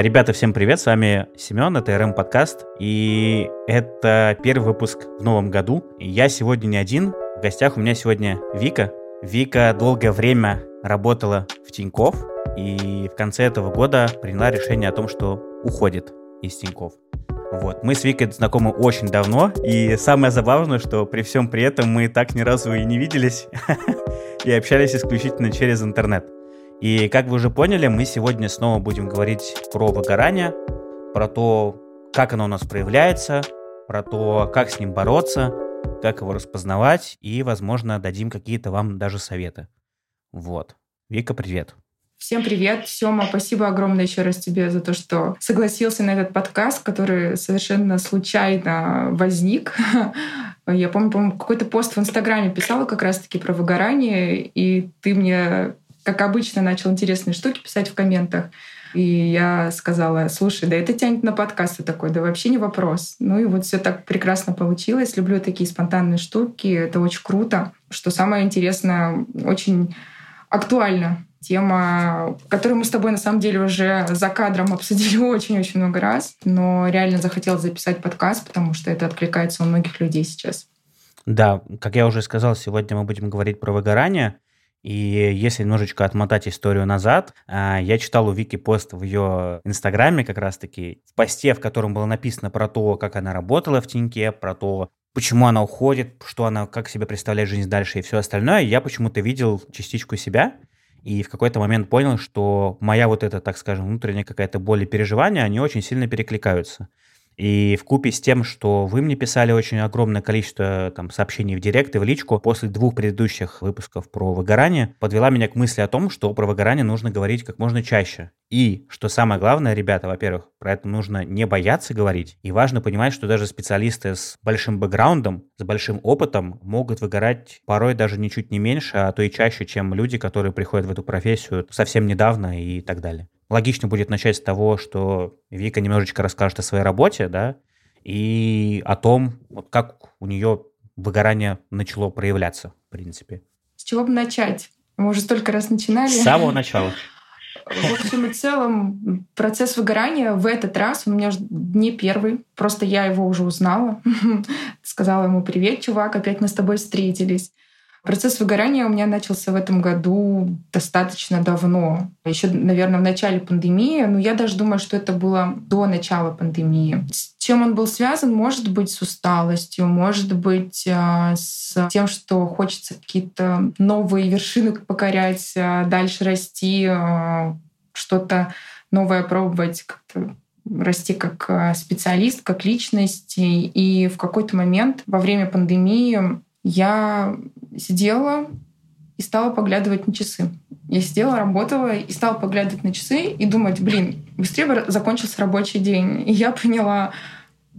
Ребята, всем привет, с вами Семен, это РМ подкаст, и это первый выпуск в новом году. Я сегодня не один, в гостях у меня сегодня Вика. Вика долгое время работала в Тиньков, и в конце этого года приняла решение о том, что уходит из Тиньков. Вот. Мы с Викой знакомы очень давно, и самое забавное, что при всем при этом мы так ни разу и не виделись, и общались исключительно через интернет. И как вы уже поняли, мы сегодня снова будем говорить про выгорание, про то, как оно у нас проявляется, про то, как с ним бороться, как его распознавать, и, возможно, дадим какие-то вам даже советы. Вот. Вика, привет. Всем привет, Сёма, спасибо огромное еще раз тебе за то, что согласился на этот подкаст, который совершенно случайно возник. Я помню, помню какой-то пост в Инстаграме писала как раз-таки про выгорание, и ты мне как обычно, начал интересные штуки писать в комментах. И я сказала, слушай, да это тянет на подкасты такой, да вообще не вопрос. Ну и вот все так прекрасно получилось. Люблю такие спонтанные штуки, это очень круто. Что самое интересное, очень актуально. Тема, которую мы с тобой на самом деле уже за кадром обсудили очень-очень много раз, но реально захотелось записать подкаст, потому что это откликается у многих людей сейчас. Да, как я уже сказал, сегодня мы будем говорить про выгорание. И если немножечко отмотать историю назад, а, я читал у Вики пост в ее инстаграме как раз-таки, в посте, в котором было написано про то, как она работала в Тиньке, про то, почему она уходит, что она, как себе представляет жизнь дальше и все остальное, я почему-то видел частичку себя, и в какой-то момент понял, что моя вот эта, так скажем, внутренняя какая-то боль и переживания, они очень сильно перекликаются. И в купе с тем, что вы мне писали очень огромное количество там, сообщений в директ и в личку после двух предыдущих выпусков про выгорание, подвела меня к мысли о том, что про выгорание нужно говорить как можно чаще. И, что самое главное, ребята, во-первых, про это нужно не бояться говорить. И важно понимать, что даже специалисты с большим бэкграундом, с большим опытом могут выгорать порой даже ничуть не меньше, а то и чаще, чем люди, которые приходят в эту профессию совсем недавно и так далее логично будет начать с того, что Вика немножечко расскажет о своей работе, да, и о том, вот как у нее выгорание начало проявляться, в принципе. С чего бы начать? Мы уже столько раз начинали. С самого начала. В общем и целом, процесс выгорания в этот раз у меня не первый. Просто я его уже узнала. Сказала ему «Привет, чувак, опять мы с тобой встретились». Процесс выгорания у меня начался в этом году достаточно давно. Еще, наверное, в начале пандемии, но я даже думаю, что это было до начала пандемии. С чем он был связан? Может быть, с усталостью, может быть, а, с тем, что хочется какие-то новые вершины покорять, а, дальше расти, а, что-то новое пробовать, как-то расти как специалист, как личность. И в какой-то момент во время пандемии я сидела и стала поглядывать на часы. Я сидела, работала и стала поглядывать на часы и думать, блин, быстрее бы закончился рабочий день. И я поняла,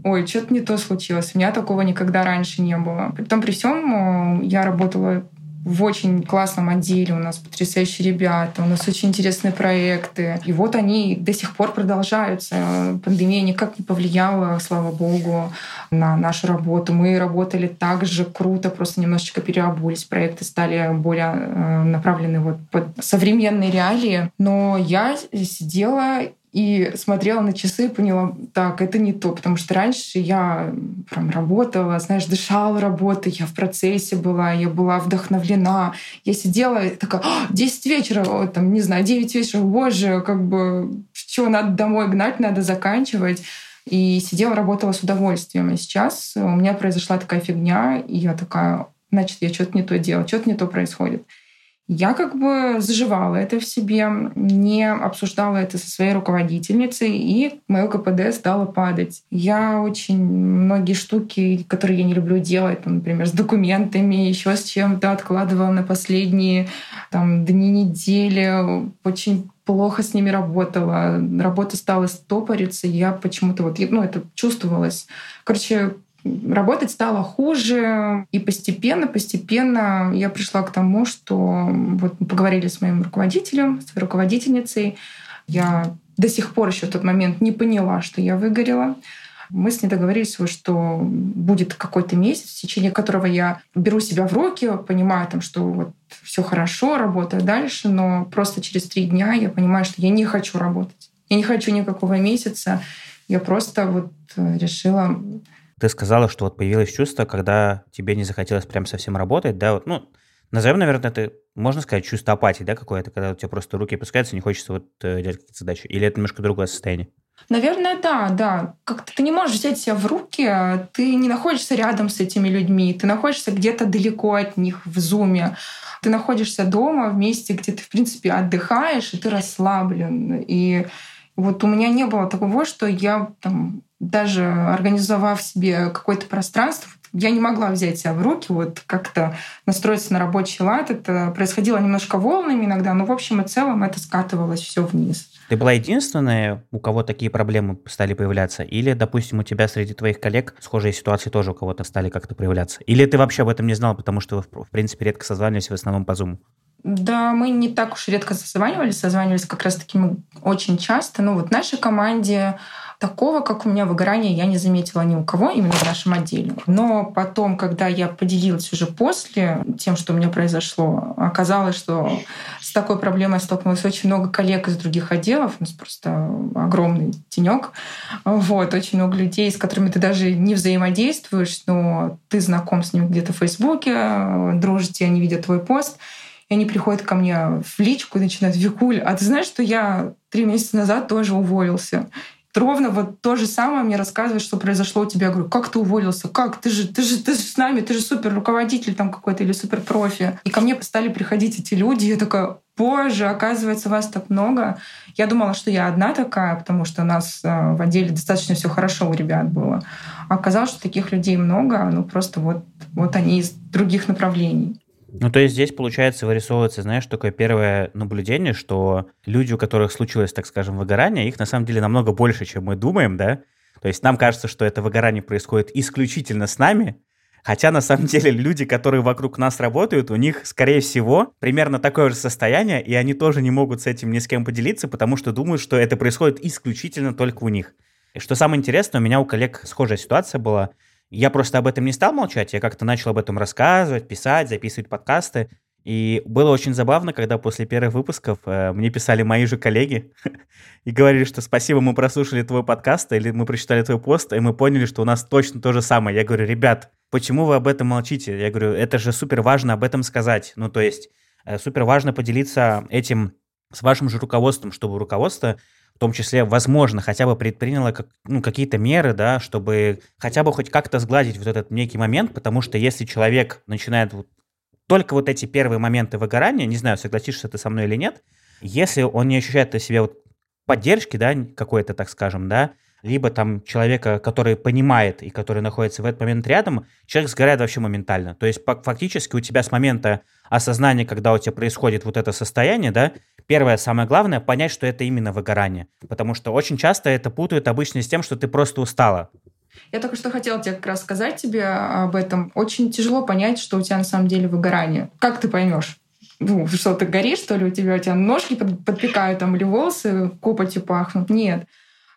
ой, что-то не то случилось. У меня такого никогда раньше не было. При том, при всем, я работала в очень классном отделе, у нас потрясающие ребята, у нас очень интересные проекты. И вот они до сих пор продолжаются. Пандемия никак не повлияла, слава богу, на нашу работу. Мы работали так же круто, просто немножечко переобулись. Проекты стали более э, направлены вот под современные реалии. Но я сидела и смотрела на часы и поняла, так, это не то, потому что раньше я прям работала, знаешь, дышала работой, я в процессе была, я была вдохновлена. Я сидела такая, 10 «А, вечера, там, не знаю, 9 вечера, боже, как бы, что, надо домой гнать, надо заканчивать. И сидела, работала с удовольствием. И сейчас у меня произошла такая фигня, и я такая, значит, я что-то не то делаю, что-то не то происходит. Я как бы заживала это в себе, не обсуждала это со своей руководительницей, и мое КПД стало падать. Я очень многие штуки, которые я не люблю делать, там, например, с документами, еще с чем-то откладывала на последние там, дни недели, очень плохо с ними работала, работа стала стопориться, я почему-то вот, ну, это чувствовалось. Короче, работать стало хуже. И постепенно, постепенно я пришла к тому, что вот мы поговорили с моим руководителем, с руководительницей. Я до сих пор еще в тот момент не поняла, что я выгорела. Мы с ней договорились, что будет какой-то месяц, в течение которого я беру себя в руки, понимаю, там, что вот все хорошо, работаю дальше, но просто через три дня я понимаю, что я не хочу работать. Я не хочу никакого месяца. Я просто вот э, решила... Ты сказала, что вот появилось чувство, когда тебе не захотелось прям совсем работать, да, вот, ну, назовем, наверное, это, можно сказать, чувство апатии, да, какое-то, когда у тебя просто руки опускаются, не хочется вот э, делать какие-то задачи. Или это немножко другое состояние? Наверное, да, да. Как-то ты не можешь взять себя в руки, ты не находишься рядом с этими людьми, ты находишься где-то далеко от них в зуме. Ты находишься дома в месте, где ты, в принципе, отдыхаешь, и ты расслаблен. И вот у меня не было такого, что я там даже организовав себе какое-то пространство, я не могла взять себя в руки, вот как-то настроиться на рабочий лад. Это происходило немножко волнами иногда, но в общем и целом это скатывалось все вниз. Ты была единственная, у кого такие проблемы стали появляться? Или, допустим, у тебя среди твоих коллег схожие ситуации тоже у кого-то стали как-то проявляться? Или ты вообще об этом не знал, потому что вы, в принципе, редко созванивались в основном по Zoom? Да, мы не так уж редко созванивались, созванивались как раз-таки мы очень часто. Ну вот в нашей команде Такого, как у меня выгорания, я не заметила ни у кого, именно в нашем отделе. Но потом, когда я поделилась уже после тем, что у меня произошло, оказалось, что с такой проблемой столкнулось очень много коллег из других отделов. У нас просто огромный тенек. Вот, очень много людей, с которыми ты даже не взаимодействуешь, но ты знаком с ними где-то в Фейсбуке, дружите, они видят твой пост. И они приходят ко мне в личку и начинают, Викуль, а ты знаешь, что я три месяца назад тоже уволился? Ровно вот то же самое мне рассказывает, что произошло у тебя. Я говорю, как ты уволился? Как? Ты же, ты же, ты же с нами, ты же супер руководитель там какой-то или супер профи. И ко мне стали приходить эти люди, я такая, боже, оказывается, вас так много. Я думала, что я одна такая, потому что у нас э, в отделе достаточно все хорошо у ребят было. А оказалось, что таких людей много, ну просто вот, вот они из других направлений. Ну, то есть здесь, получается, вырисовывается, знаешь, такое первое наблюдение, что люди, у которых случилось, так скажем, выгорание, их на самом деле намного больше, чем мы думаем, да? То есть нам кажется, что это выгорание происходит исключительно с нами, Хотя на самом деле люди, которые вокруг нас работают, у них, скорее всего, примерно такое же состояние, и они тоже не могут с этим ни с кем поделиться, потому что думают, что это происходит исключительно только у них. И что самое интересное, у меня у коллег схожая ситуация была. Я просто об этом не стал молчать, я как-то начал об этом рассказывать, писать, записывать подкасты. И было очень забавно, когда после первых выпусков э, мне писали мои же коллеги и говорили, что спасибо, мы прослушали твой подкаст, или мы прочитали твой пост, и мы поняли, что у нас точно то же самое. Я говорю, ребят, почему вы об этом молчите? Я говорю, это же супер важно об этом сказать. Ну, то есть э, супер важно поделиться этим с вашим же руководством, чтобы руководство том числе, возможно, хотя бы предприняла как, ну, какие-то меры, да, чтобы хотя бы хоть как-то сгладить вот этот некий момент, потому что если человек начинает вот, только вот эти первые моменты выгорания, не знаю, согласишься ты со мной или нет, если он не ощущает от себя вот поддержки, да, какой-то, так скажем, да, либо там человека, который понимает и который находится в этот момент рядом, человек сгорает вообще моментально. То есть фактически у тебя с момента осознания, когда у тебя происходит вот это состояние, да, первое, самое главное, понять, что это именно выгорание. Потому что очень часто это путают обычно с тем, что ты просто устала. Я только что хотела тебе как раз сказать тебе об этом. Очень тяжело понять, что у тебя на самом деле выгорание. Как ты поймешь? Ну, что ты горишь, что ли, у тебя, у тебя ножки подпекают там, или волосы копотью пахнут? Нет.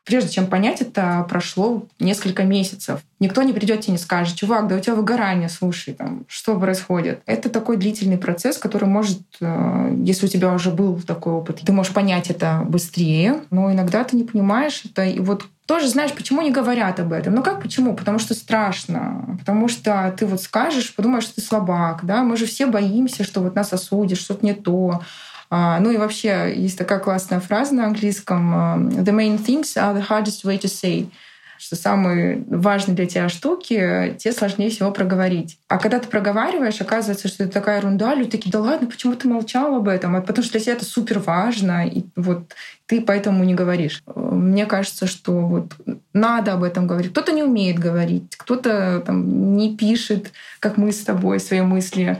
Прежде чем понять это, прошло несколько месяцев. Никто не придет тебе и не скажет, чувак, да у тебя выгорание, слушай, там, что происходит. Это такой длительный процесс, который может, э, если у тебя уже был такой опыт, ты можешь понять это быстрее, но иногда ты не понимаешь это. И вот тоже знаешь, почему не говорят об этом. Ну как почему? Потому что страшно. Потому что ты вот скажешь, подумаешь, что ты слабак. Да? Мы же все боимся, что вот нас осудят, что-то не то. А, ну и вообще есть такая классная фраза на английском «The main things are the hardest way to say» что самые важные для тебя штуки, те сложнее всего проговорить. А когда ты проговариваешь, оказывается, что это такая ерунда, люди такие, да ладно, почему ты молчал об этом? А потому что для тебя это супер важно, и вот ты поэтому не говоришь. Мне кажется, что вот надо об этом говорить. Кто-то не умеет говорить, кто-то там не пишет, как мы с тобой, свои мысли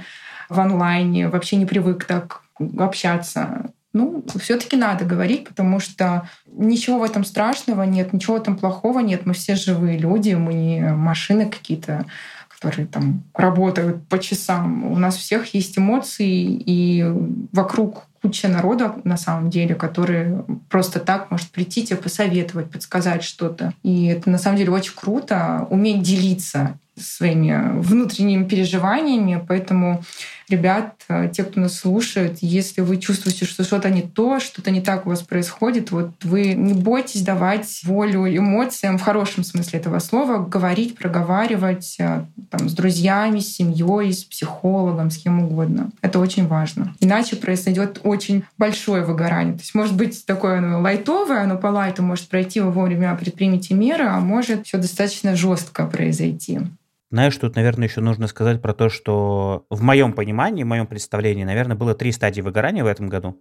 в онлайне, вообще не привык так общаться. Ну, все-таки надо говорить, потому что ничего в этом страшного нет, ничего этом плохого нет. Мы все живые люди, мы не машины какие-то, которые там работают по часам. У нас всех есть эмоции, и вокруг куча народа на самом деле, которые просто так может прийти тебе посоветовать, подсказать что-то. И это на самом деле очень круто, уметь делиться своими внутренними переживаниями. Поэтому ребят, э, те, кто нас слушает, если вы чувствуете, что что-то не то, что-то не так у вас происходит, вот вы не бойтесь давать волю эмоциям в хорошем смысле этого слова, говорить, проговаривать э, там, с друзьями, с семьей, с психологом, с кем угодно. Это очень важно. Иначе произойдет очень большое выгорание. То есть может быть такое оно лайтовое, оно по лайту может пройти, вы вовремя предпримите меры, а может все достаточно жестко произойти. Знаешь, тут, наверное, еще нужно сказать про то, что в моем понимании, в моем представлении, наверное, было три стадии выгорания в этом году.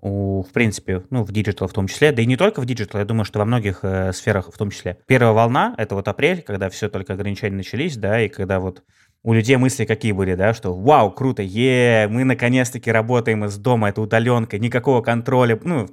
У, в принципе, ну, в digital в том числе, да и не только в digital, я думаю, что во многих э, сферах в том числе. Первая волна — это вот апрель, когда все только ограничения начались, да, и когда вот у людей мысли какие были, да, что вау, круто, yeah, мы наконец-таки работаем из дома, это удаленка, никакого контроля, ну,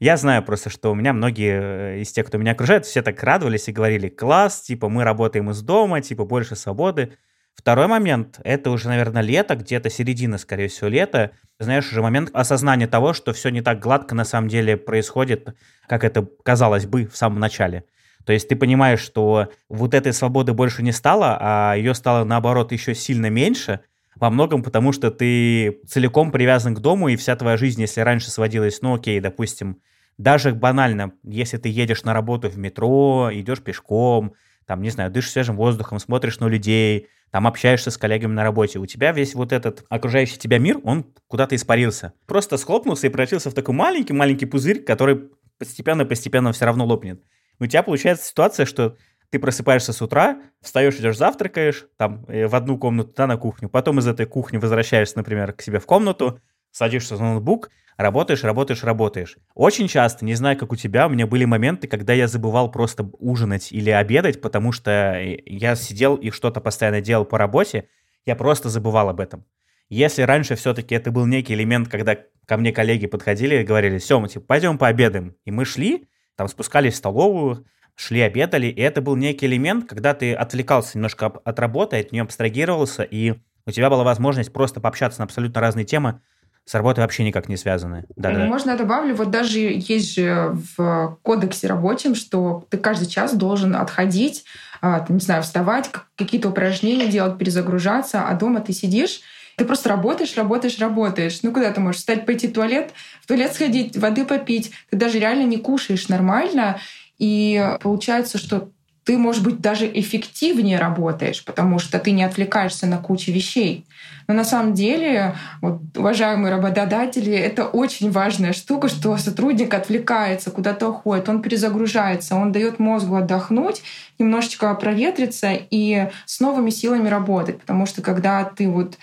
я знаю просто, что у меня многие э, из тех, кто меня окружает, все так радовались и говорили, класс, типа мы работаем из дома, типа больше свободы. Второй момент, это уже, наверное, лето, где-то середина, скорее всего, лета. Знаешь, уже момент осознания того, что все не так гладко на самом деле происходит, как это казалось бы в самом начале. То есть ты понимаешь, что вот этой свободы больше не стало, а ее стало, наоборот, еще сильно меньше, во многом потому, что ты целиком привязан к дому, и вся твоя жизнь, если раньше сводилась, ну окей, допустим, даже банально, если ты едешь на работу в метро, идешь пешком, там, не знаю, дышишь свежим воздухом, смотришь на людей, там общаешься с коллегами на работе, у тебя весь вот этот окружающий тебя мир, он куда-то испарился. Просто схлопнулся и превратился в такой маленький-маленький пузырь, который постепенно-постепенно все равно лопнет. У тебя получается ситуация, что ты просыпаешься с утра, встаешь, идешь завтракаешь, там, э, в одну комнату, да, на кухню, потом из этой кухни возвращаешься, например, к себе в комнату, садишься за ноутбук, Работаешь, работаешь, работаешь. Очень часто, не знаю, как у тебя, у меня были моменты, когда я забывал просто ужинать или обедать, потому что я сидел и что-то постоянно делал по работе, я просто забывал об этом. Если раньше все-таки это был некий элемент, когда ко мне коллеги подходили и говорили, все, мы типа, пойдем пообедаем. И мы шли, там спускались в столовую, шли обедали, и это был некий элемент, когда ты отвлекался немножко от работы, от нее абстрагировался, и у тебя была возможность просто пообщаться на абсолютно разные темы, с работой вообще никак не связаны. Да, да. Можно я добавлю, вот даже есть же в кодексе рабочем, что ты каждый час должен отходить, а, не знаю, вставать, какие-то упражнения делать, перезагружаться, а дома ты сидишь, ты просто работаешь, работаешь, работаешь. Ну, куда ты можешь встать, пойти в туалет, в туалет сходить, воды попить. Ты даже реально не кушаешь нормально. И получается, что ты, может быть, даже эффективнее работаешь, потому что ты не отвлекаешься на кучу вещей. Но на самом деле, вот, уважаемые работодатели, это очень важная штука, что сотрудник отвлекается, куда-то уходит, он перезагружается, он дает мозгу отдохнуть, немножечко проветриться и с новыми силами работать. Потому что когда ты вот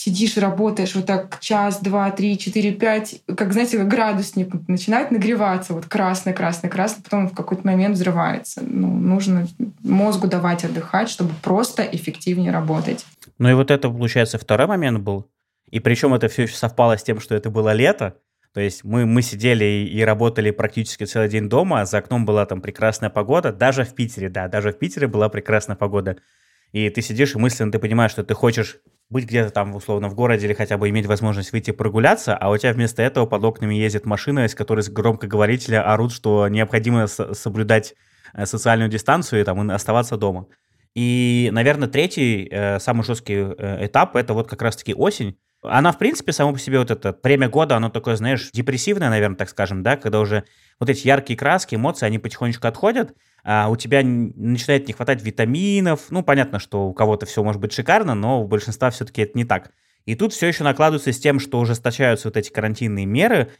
сидишь работаешь вот так час, два, три, четыре, пять, как, знаете, градусник начинает нагреваться, вот красный, красный, красный, потом в какой-то момент взрывается. Ну, нужно мозгу давать отдыхать, чтобы просто эффективнее работать. Ну и вот это, получается, второй момент был. И причем это все еще совпало с тем, что это было лето, то есть мы, мы сидели и работали практически целый день дома, за окном была там прекрасная погода, даже в Питере, да, даже в Питере была прекрасная погода. И ты сидишь и мысленно ты понимаешь, что ты хочешь быть где-то там, условно, в городе или хотя бы иметь возможность выйти прогуляться, а у тебя вместо этого под окнами ездит машина, из которой с громкоговорителя орут, что необходимо соблюдать э, социальную дистанцию и там оставаться дома. И, наверное, третий, э, самый жесткий э, этап, это вот как раз-таки осень. Она, в принципе, само по себе вот это время года, оно такое, знаешь, депрессивное, наверное, так скажем, да, когда уже вот эти яркие краски, эмоции, они потихонечку отходят, а у тебя начинает не хватать витаминов. Ну, понятно, что у кого-то все может быть шикарно, но у большинства все-таки это не так. И тут все еще накладывается с тем, что ужесточаются вот эти карантинные меры,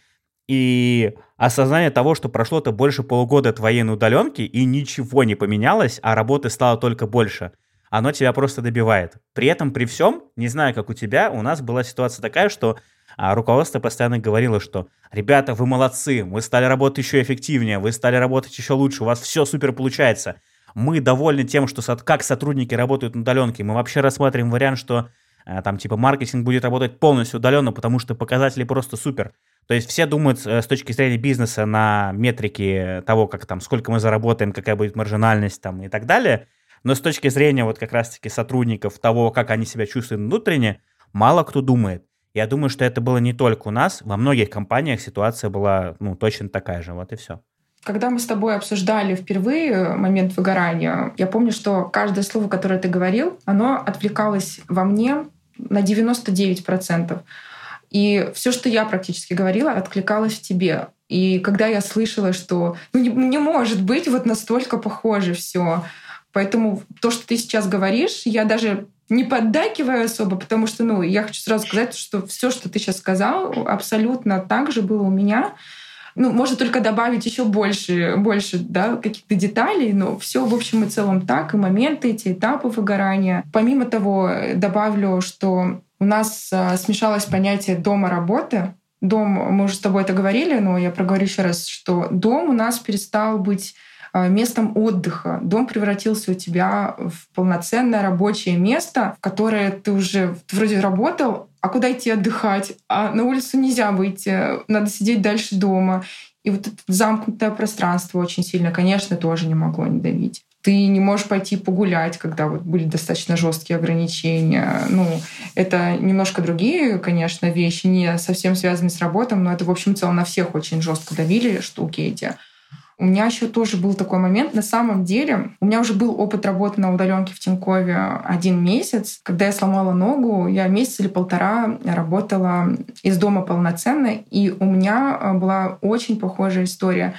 и осознание того, что прошло-то больше полугода твоей на удаленке, и ничего не поменялось, а работы стало только больше, оно тебя просто добивает. При этом, при всем, не знаю, как у тебя, у нас была ситуация такая, что а руководство постоянно говорило, что «Ребята, вы молодцы, вы стали работать еще эффективнее, вы стали работать еще лучше, у вас все супер получается. Мы довольны тем, что как сотрудники работают на удаленке. Мы вообще рассматриваем вариант, что э, там типа маркетинг будет работать полностью удаленно, потому что показатели просто супер. То есть все думают э, с точки зрения бизнеса на метрики того, как там, сколько мы заработаем, какая будет маржинальность там и так далее. Но с точки зрения вот как раз-таки сотрудников, того, как они себя чувствуют внутренне, мало кто думает. Я думаю, что это было не только у нас, во многих компаниях ситуация была ну, точно такая же, вот и все. Когда мы с тобой обсуждали впервые момент выгорания, я помню, что каждое слово, которое ты говорил, оно отвлекалось во мне на 99%. И все, что я практически говорила, откликалось в тебе. И когда я слышала, что ну, не, не может быть вот настолько похоже все, поэтому то, что ты сейчас говоришь, я даже не поддакиваю особо, потому что, ну, я хочу сразу сказать, что все, что ты сейчас сказал, абсолютно так же было у меня. Ну, можно только добавить еще больше, больше да, каких-то деталей, но все в общем и целом так, и моменты, эти этапы выгорания. Помимо того, добавлю, что у нас а, смешалось понятие дома-работы. Дом, мы уже с тобой это говорили, но я проговорю еще раз, что дом у нас перестал быть местом отдыха. Дом превратился у тебя в полноценное рабочее место, в которое ты уже вроде работал, а куда идти отдыхать? А на улицу нельзя выйти, надо сидеть дальше дома. И вот это замкнутое пространство очень сильно, конечно, тоже не могло не давить. Ты не можешь пойти погулять, когда вот были достаточно жесткие ограничения. Ну, это немножко другие, конечно, вещи, не совсем связанные с работой, но это, в общем, целом на всех очень жестко давили штуки эти. У меня еще тоже был такой момент. На самом деле, у меня уже был опыт работы на удаленке в Тинькове один месяц. Когда я сломала ногу, я месяц или полтора работала из дома полноценно, и у меня э, была очень похожая история.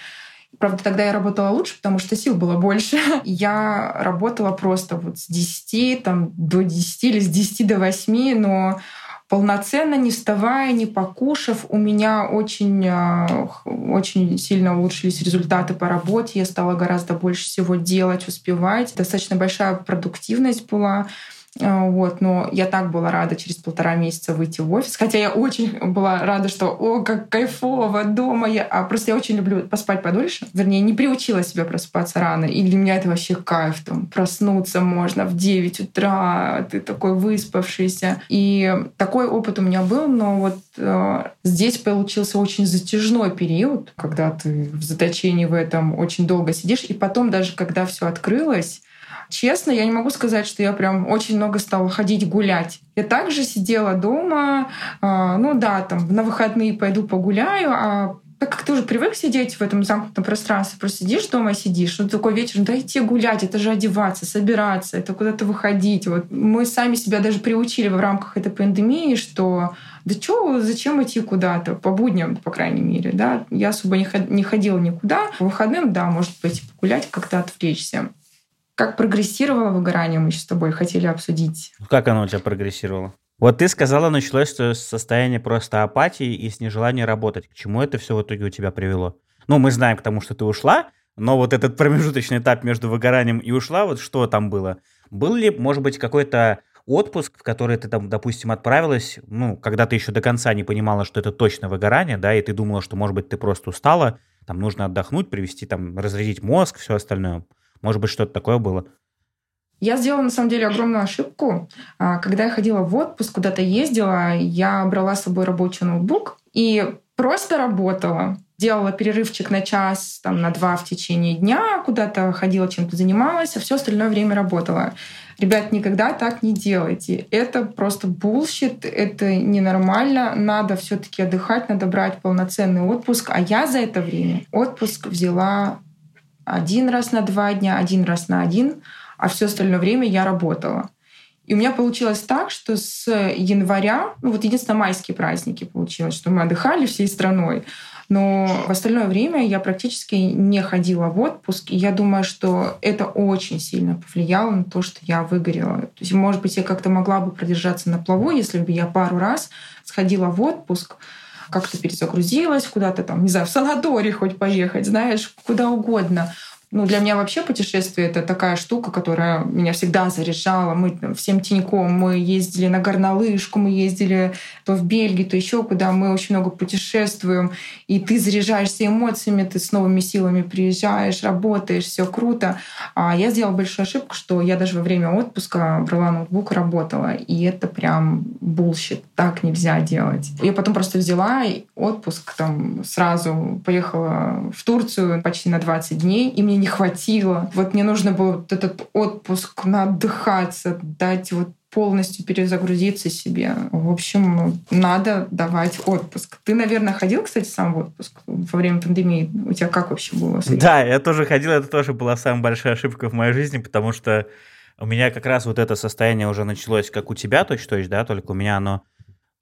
Правда, тогда я работала лучше, потому что сил было больше. Я работала просто вот с 10 там, до 10 или с 10 до 8, но полноценно, не вставая, не покушав. У меня очень, а, очень сильно улучшились результаты по работе. Я стала гораздо больше всего делать, успевать. Достаточно большая продуктивность была. А, вот, но я так была рада через полтора месяца выйти в офис. Хотя я очень была рада, что о, как кайфово дома. Я, а просто я очень люблю поспать подольше. Вернее, не приучила себя просыпаться рано. И для меня это вообще кайф. Там, проснуться можно в 9 утра, ты такой выспавшийся. И такой опыт у меня был, но вот э, здесь получился очень затяжной период, когда ты в заточении в этом очень долго сидишь. И потом даже, когда все открылось, Честно, я не могу сказать, что я прям очень много стала ходить гулять. Я также сидела дома, э, ну да, там на выходные пойду погуляю, а так как ты уже привык сидеть в этом замкнутом пространстве, просто сидишь дома, сидишь, ну такой вечер, ну да идти гулять, это же одеваться, собираться, это куда-то выходить. Вот мы сами себя даже приучили в рамках этой пандемии, что да что, зачем идти куда-то, по будням, по крайней мере, да. Я особо не ходила никуда. По выходным, да, может быть, погулять, как-то отвлечься. Как прогрессировало выгорание, мы еще с тобой хотели обсудить. Как оно у тебя прогрессировало? Вот ты сказала, началось состояние просто апатии и с нежелания работать. К чему это все в итоге у тебя привело? Ну, мы знаем к тому, что ты ушла, но вот этот промежуточный этап между выгоранием и ушла, вот что там было? Был ли, может быть, какой-то отпуск, в который ты там, допустим, отправилась, ну, когда ты еще до конца не понимала, что это точно выгорание, да, и ты думала, что, может быть, ты просто устала, там нужно отдохнуть, привести, там, разрядить мозг, все остальное. Может быть, что-то такое было? Я сделала, на самом деле, огромную ошибку. А, когда я ходила в отпуск, куда-то ездила, я брала с собой рабочий ноутбук и просто работала. Делала перерывчик на час, там, на два в течение дня, куда-то ходила, чем-то занималась, а все остальное время работала. Ребят, никогда так не делайте. Это просто bullshit, это ненормально. Надо все таки отдыхать, надо брать полноценный отпуск. А я за это время отпуск взяла один раз на два дня, один раз на один, а все остальное время я работала. И у меня получилось так, что с января, ну вот единственное майские праздники получилось, что мы отдыхали всей страной, но в остальное время я практически не ходила в отпуск, и я думаю, что это очень сильно повлияло на то, что я выгорела. То есть, может быть, я как-то могла бы продержаться на плаву, если бы я пару раз сходила в отпуск, как-то перезагрузилась, куда-то там, не знаю, в санаторий хоть поехать, знаешь, куда угодно. Ну, для меня вообще путешествие — это такая штука, которая меня всегда заряжала. Мы всем теньком, мы ездили на горнолыжку, мы ездили то в Бельгию, то еще куда. Мы очень много путешествуем, и ты заряжаешься эмоциями, ты с новыми силами приезжаешь, работаешь, все круто. А я сделала большую ошибку, что я даже во время отпуска брала ноутбук, работала, и это прям bullshit. Так нельзя делать. Я потом просто взяла отпуск, там сразу поехала в Турцию почти на 20 дней, и мне не хватило. Вот мне нужно было вот этот отпуск, надыхаться, дать вот полностью перезагрузиться себе. В общем, надо давать отпуск. Ты, наверное, ходил, кстати, сам в отпуск во время пандемии. У тебя как вообще было? Да, я тоже ходил, это тоже была самая большая ошибка в моей жизни, потому что У меня как раз вот это состояние уже началось, как у тебя точь-точь, да, только у меня оно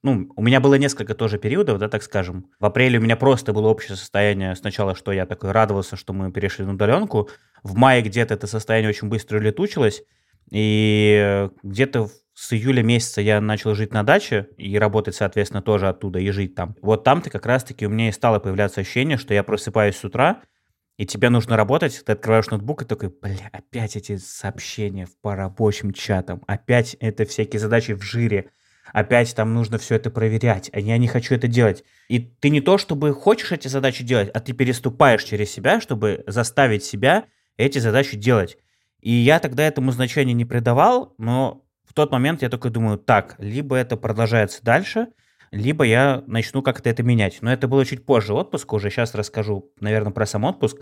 ну, у меня было несколько тоже периодов, да, так скажем. В апреле у меня просто было общее состояние сначала, что я такой радовался, что мы перешли на удаленку. В мае где-то это состояние очень быстро улетучилось. И где-то с июля месяца я начал жить на даче и работать, соответственно, тоже оттуда и жить там. Вот там-то как раз-таки у меня и стало появляться ощущение, что я просыпаюсь с утра, и тебе нужно работать, ты открываешь ноутбук и такой, бля, опять эти сообщения по рабочим чатам, опять это всякие задачи в жире, опять там нужно все это проверять, а я не хочу это делать. И ты не то, чтобы хочешь эти задачи делать, а ты переступаешь через себя, чтобы заставить себя эти задачи делать. И я тогда этому значения не придавал, но в тот момент я только думаю, так, либо это продолжается дальше, либо я начну как-то это менять. Но это было чуть позже отпуска, уже сейчас расскажу, наверное, про сам отпуск.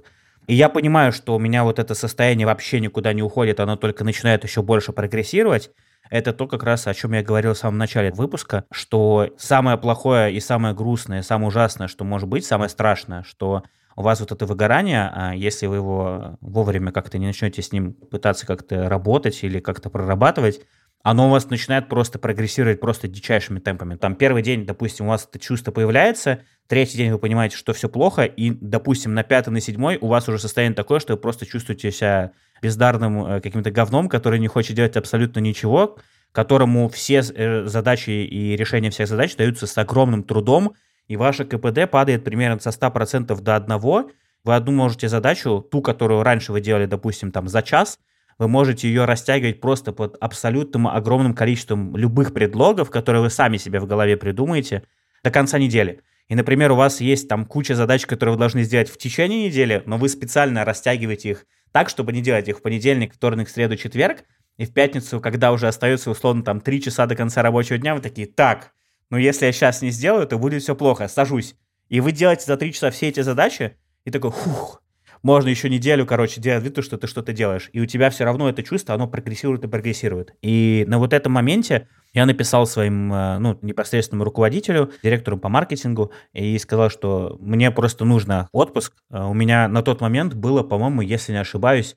И я понимаю, что у меня вот это состояние вообще никуда не уходит, оно только начинает еще больше прогрессировать это то как раз, о чем я говорил в самом начале выпуска, что самое плохое и самое грустное, самое ужасное, что может быть, самое страшное, что у вас вот это выгорание, а если вы его вовремя как-то не начнете с ним пытаться как-то работать или как-то прорабатывать, оно у вас начинает просто прогрессировать просто дичайшими темпами. Там первый день, допустим, у вас это чувство появляется, третий день вы понимаете, что все плохо, и, допустим, на пятый, на седьмой у вас уже состояние такое, что вы просто чувствуете себя бездарным э, каким-то говном, который не хочет делать абсолютно ничего, которому все э, задачи и решения всех задач даются с огромным трудом, и ваше КПД падает примерно со 100% до 1. Вы одну можете задачу, ту, которую раньше вы делали, допустим, там за час, вы можете ее растягивать просто под абсолютным огромным количеством любых предлогов, которые вы сами себе в голове придумаете, до конца недели. И, например, у вас есть там куча задач, которые вы должны сделать в течение недели, но вы специально растягиваете их так, чтобы не делать их в понедельник, вторник, среду, четверг, и в пятницу, когда уже остается условно там 3 часа до конца рабочего дня, вы такие, так, ну если я сейчас не сделаю, то будет все плохо, сажусь. И вы делаете за 3 часа все эти задачи, и такой, фух, можно еще неделю, короче, делать вид, что ты что-то делаешь. И у тебя все равно это чувство, оно прогрессирует и прогрессирует. И на вот этом моменте я написал своим, э, ну, непосредственному руководителю, директору по маркетингу, и сказал, что мне просто нужно отпуск. Э, у меня на тот момент было, по-моему, если не ошибаюсь,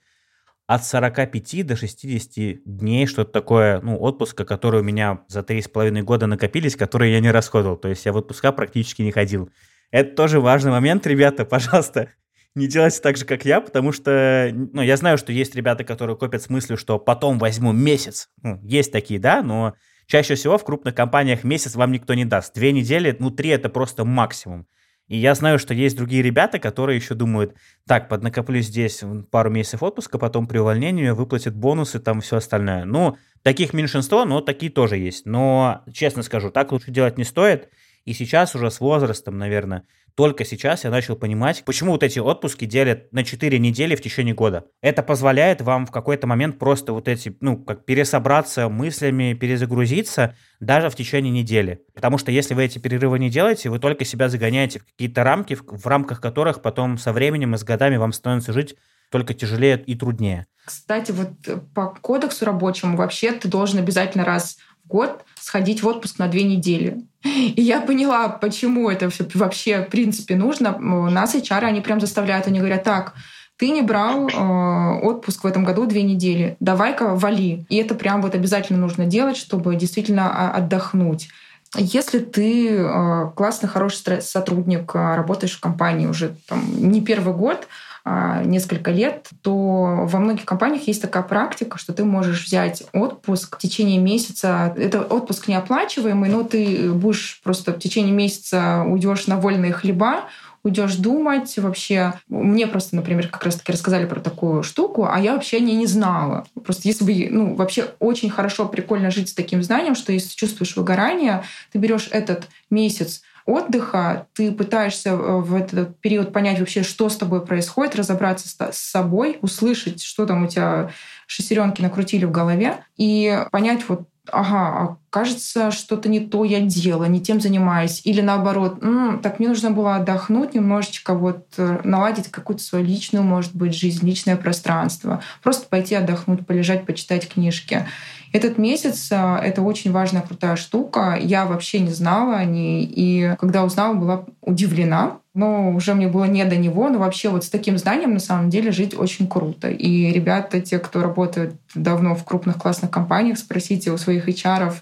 от 45 до 60 дней, что-то такое, ну, отпуска, которые у меня за 3,5 года накопились, которые я не расходовал. То есть я в отпуска практически не ходил. Это тоже важный момент, ребята, пожалуйста, не делайте так же, как я, потому что, ну, я знаю, что есть ребята, которые копят с мыслью, что потом возьму месяц. Ну, есть такие, да, но чаще всего в крупных компаниях месяц вам никто не даст. Две недели, ну, три – это просто максимум. И я знаю, что есть другие ребята, которые еще думают, так, поднакоплю здесь пару месяцев отпуска, потом при увольнении выплатят бонусы, там все остальное. Ну, таких меньшинство, но такие тоже есть. Но, честно скажу, так лучше делать не стоит. И сейчас уже с возрастом, наверное, только сейчас я начал понимать, почему вот эти отпуски делят на 4 недели в течение года. Это позволяет вам в какой-то момент просто вот эти, ну, как пересобраться мыслями, перезагрузиться даже в течение недели. Потому что если вы эти перерывы не делаете, вы только себя загоняете в какие-то рамки, в, в рамках которых потом со временем и с годами вам становится жить только тяжелее и труднее. Кстати, вот по кодексу рабочему вообще ты должен обязательно раз год сходить в отпуск на две недели. И я поняла, почему это все вообще в принципе нужно. Нас HR, они прям заставляют, они говорят, так, ты не брал э, отпуск в этом году две недели, давай-ка вали. И это прям вот обязательно нужно делать, чтобы действительно а, отдохнуть. Если ты э, классный, хороший сотрудник, э, работаешь в компании уже там, не первый год, несколько лет, то во многих компаниях есть такая практика, что ты можешь взять отпуск в течение месяца. Это отпуск неоплачиваемый, но ты будешь просто в течение месяца уйдешь на вольные хлеба, уйдешь думать вообще. Мне просто, например, как раз таки рассказали про такую штуку, а я вообще не, не знала. Просто если бы, ну, вообще очень хорошо, прикольно жить с таким знанием, что если чувствуешь выгорание, ты берешь этот месяц отдыха, ты пытаешься э, в этот период понять вообще, что с тобой происходит, разобраться с собой, услышать, что там у тебя шестеренки накрутили в голове, и понять вот ага, а кажется, что-то не то я делала, не тем занимаюсь. Или наоборот, М, так мне нужно было отдохнуть, немножечко вот э, наладить какую-то свою личную, может быть, жизнь, личное пространство. Просто пойти отдохнуть, полежать, почитать книжки. Этот месяц э, — это очень важная, крутая штука. Я вообще не знала о ней. И когда узнала, была удивлена, но уже мне было не до него. Но вообще вот с таким зданием на самом деле жить очень круто. И ребята, те, кто работают давно в крупных классных компаниях, спросите у своих HR, а,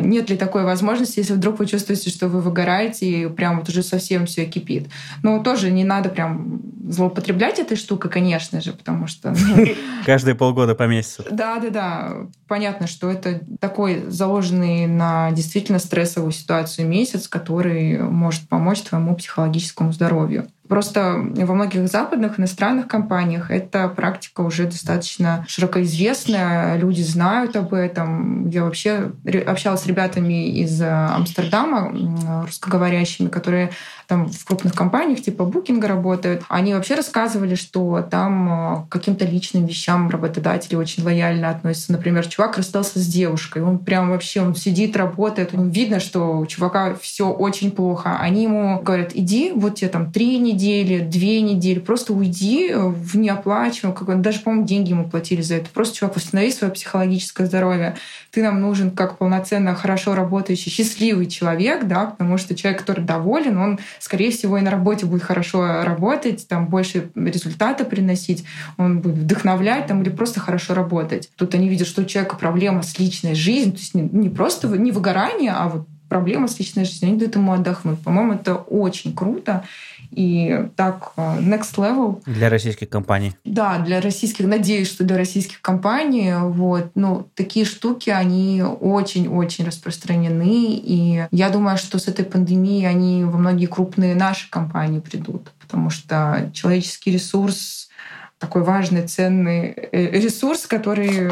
нет ли такой возможности, если вдруг вы чувствуете, что вы выгораете и прям вот уже совсем все кипит. Но тоже не надо прям злоупотреблять этой штукой, конечно же, потому что... Ну, Каждые полгода по месяцу. Да, да, да. Понятно, что это такой заложенный на действительно стрессовую ситуацию месяц, который может помочь твоему психологическому здоровью. Просто во многих западных иностранных компаниях эта практика уже достаточно широко известная, люди знают об этом. Я вообще общалась с ребятами из э, Амстердама, русскоговорящими, которые там в крупных компаниях типа Букинга работают, они вообще рассказывали, что там э, к каким-то личным вещам работодатели очень лояльно относятся. Например, чувак расстался с девушкой, он прям вообще, он сидит, работает, видно, что у чувака все очень плохо. Они ему говорят, иди, вот тебе там три недели, две недели, просто уйди в неоплачиваемый, как даже, по-моему, деньги ему платили за это. Просто, чувак, восстанови свое психологическое здоровье. Ты нам нужен как полноценно, хорошо работающий, счастливый человек, да, потому что человек, который доволен, он скорее всего, и на работе будет хорошо работать, там больше результата приносить, он будет вдохновлять там, или просто хорошо работать. Тут они видят, что у человека проблема с личной жизнью, то есть не, не просто не выгорание, а вот проблема с личной жизнью, они дают ему отдохнуть. По-моему, это очень круто. И так, э, next level. Для российских компаний. Да, для российских, надеюсь, что для российских компаний. Вот. Ну, такие штуки, они очень-очень распространены. И я думаю, что с этой пандемией они во многие крупные наши компании придут. Потому что человеческий ресурс такой важный, ценный э, ресурс, который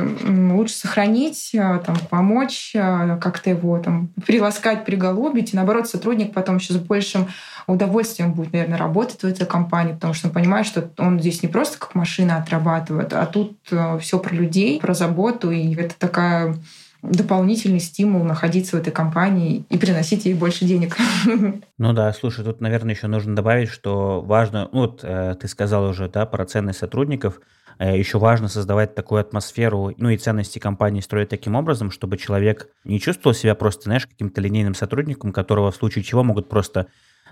лучше сохранить, э, там, помочь, как-то его там, приласкать, приголубить. И наоборот, сотрудник потом еще с большим удовольствием будет, наверное, работать в этой компании, потому что он понимает, что он здесь не просто как машина отрабатывает, а тут э, все про людей, про заботу, и это такая дополнительный стимул находиться в этой компании и приносить ей больше денег. Ну да, слушай, тут, наверное, еще нужно добавить, что важно, ну вот э, ты сказал уже, да, про ценность сотрудников, э, еще важно создавать такую атмосферу, ну и ценности компании строить таким образом, чтобы человек не чувствовал себя просто, знаешь, каким-то линейным сотрудником, которого в случае чего могут просто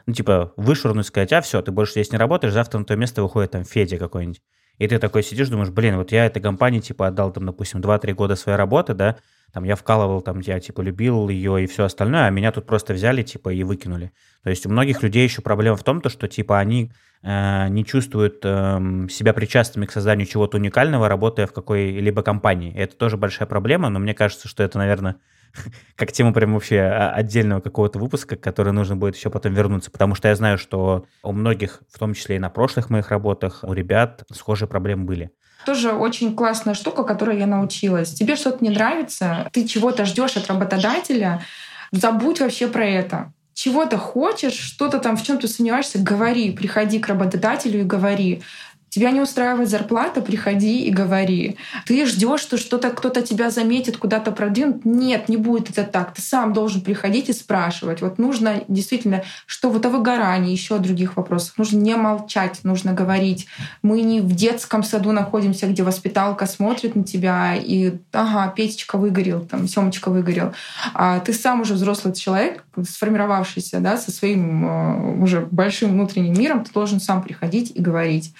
ну, типа, вышвырнуть, сказать, а все, ты больше здесь не работаешь, завтра на твое место выходит там Федя какой-нибудь. И ты такой сидишь, думаешь, блин, вот я этой компании, типа, отдал там, допустим, 2-3 года своей работы, да, там я вкалывал, там я, типа, любил ее и все остальное, а меня тут просто взяли, типа, и выкинули. То есть у многих людей еще проблема в том, то, что, типа, они э, не чувствуют э, себя причастными к созданию чего-то уникального, работая в какой-либо компании. Это тоже большая проблема, но мне кажется, что это, наверное, как тему прям вообще а, отдельного какого-то выпуска, который нужно будет еще потом вернуться, потому что я знаю, что у многих, в том числе и на прошлых моих работах, у ребят схожие проблемы были. Тоже очень классная штука, которой я научилась. Тебе что-то не нравится, ты чего-то ждешь от работодателя, забудь вообще про это чего-то хочешь, что-то там в чем-то сомневаешься, говори, приходи к работодателю и говори. Тебя не устраивает зарплата, приходи и говори. Ты ждешь, что что-то кто-то тебя заметит, куда-то продвинут. Нет, не будет это так. Ты сам должен приходить и спрашивать. Вот нужно действительно, что вот о выгорании, еще о других вопросах. Нужно не молчать, нужно говорить. Мы не в детском саду находимся, где воспиталка смотрит на тебя и, ага, Петечка выгорел, там, Семочка выгорел. А ты сам уже взрослый человек, сформировавшийся, да, со своим э, уже большим внутренним миром, ты должен сам приходить и говорить.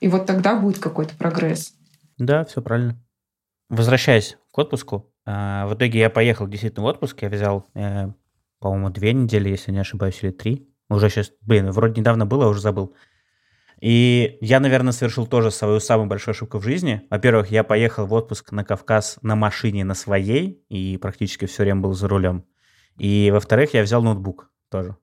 И вот тогда будет какой-то прогресс. Да, все правильно. Возвращаясь к отпуску, а, в итоге я поехал действительно в отпуск, я взял, э, по-моему, две недели, если не ошибаюсь, или три. Уже сейчас, блин, вроде недавно было, уже забыл. И я, наверное, совершил тоже свою самую большую ошибку в жизни. Во-первых, я поехал в отпуск на Кавказ на машине на своей, и практически все время был за рулем. И, во-вторых, я взял ноутбук тоже.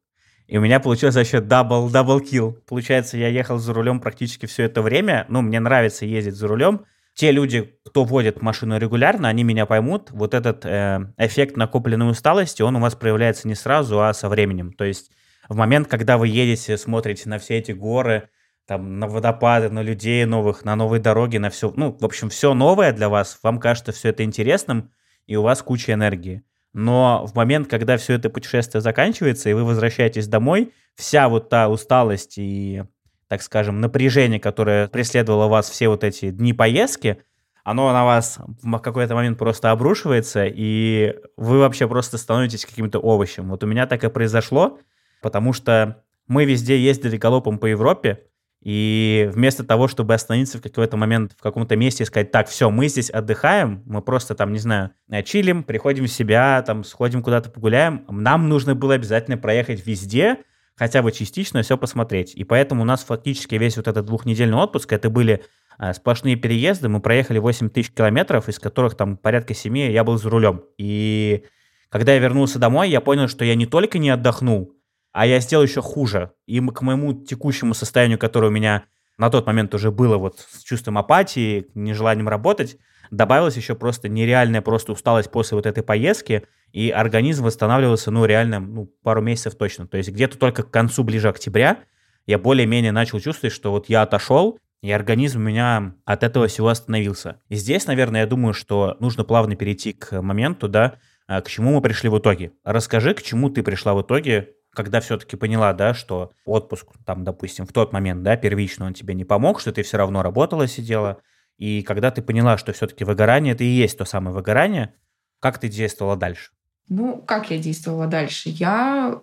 И у меня получилось вообще double, double kill. Получается, я ехал за рулем практически все это время. Ну, мне нравится ездить за рулем. Те люди, кто водит машину регулярно, они меня поймут. Вот этот э, эффект накопленной усталости, он у вас проявляется не сразу, а со временем. То есть в момент, когда вы едете, смотрите на все эти горы, там, на водопады, на людей новых, на новые дороги, на все, ну, в общем, все новое для вас, вам кажется все это интересным, и у вас куча энергии. Но в момент, когда все это путешествие заканчивается, и вы возвращаетесь домой, вся вот та усталость и, так скажем, напряжение, которое преследовало вас все вот эти дни поездки, оно на вас в какой-то момент просто обрушивается, и вы вообще просто становитесь каким-то овощем. Вот у меня так и произошло, потому что мы везде ездили галопом по Европе, и вместо того, чтобы остановиться в какой-то момент в каком-то месте и сказать, так, все, мы здесь отдыхаем, мы просто там, не знаю, чилим, приходим в себя, там, сходим куда-то погуляем, нам нужно было обязательно проехать везде, хотя бы частично все посмотреть. И поэтому у нас фактически весь вот этот двухнедельный отпуск, это были а, сплошные переезды, мы проехали 8 тысяч километров, из которых там порядка 7 я был за рулем. И когда я вернулся домой, я понял, что я не только не отдохнул, а я сделал еще хуже. И к моему текущему состоянию, которое у меня на тот момент уже было вот с чувством апатии, нежеланием работать, добавилась еще просто нереальная просто усталость после вот этой поездки, и организм восстанавливался, ну, реально, ну, пару месяцев точно. То есть где-то только к концу, ближе октября, я более-менее начал чувствовать, что вот я отошел, и организм у меня от этого всего остановился. И здесь, наверное, я думаю, что нужно плавно перейти к моменту, да, а, к чему мы пришли в итоге. Расскажи, к чему ты пришла в итоге, когда все-таки поняла, да, что отпуск, там, допустим, в тот момент, да, первично он тебе не помог, что ты все равно работала, сидела, и когда ты поняла, что все-таки выгорание это и есть то самое выгорание, как ты действовала дальше? Ну, как я действовала дальше? Я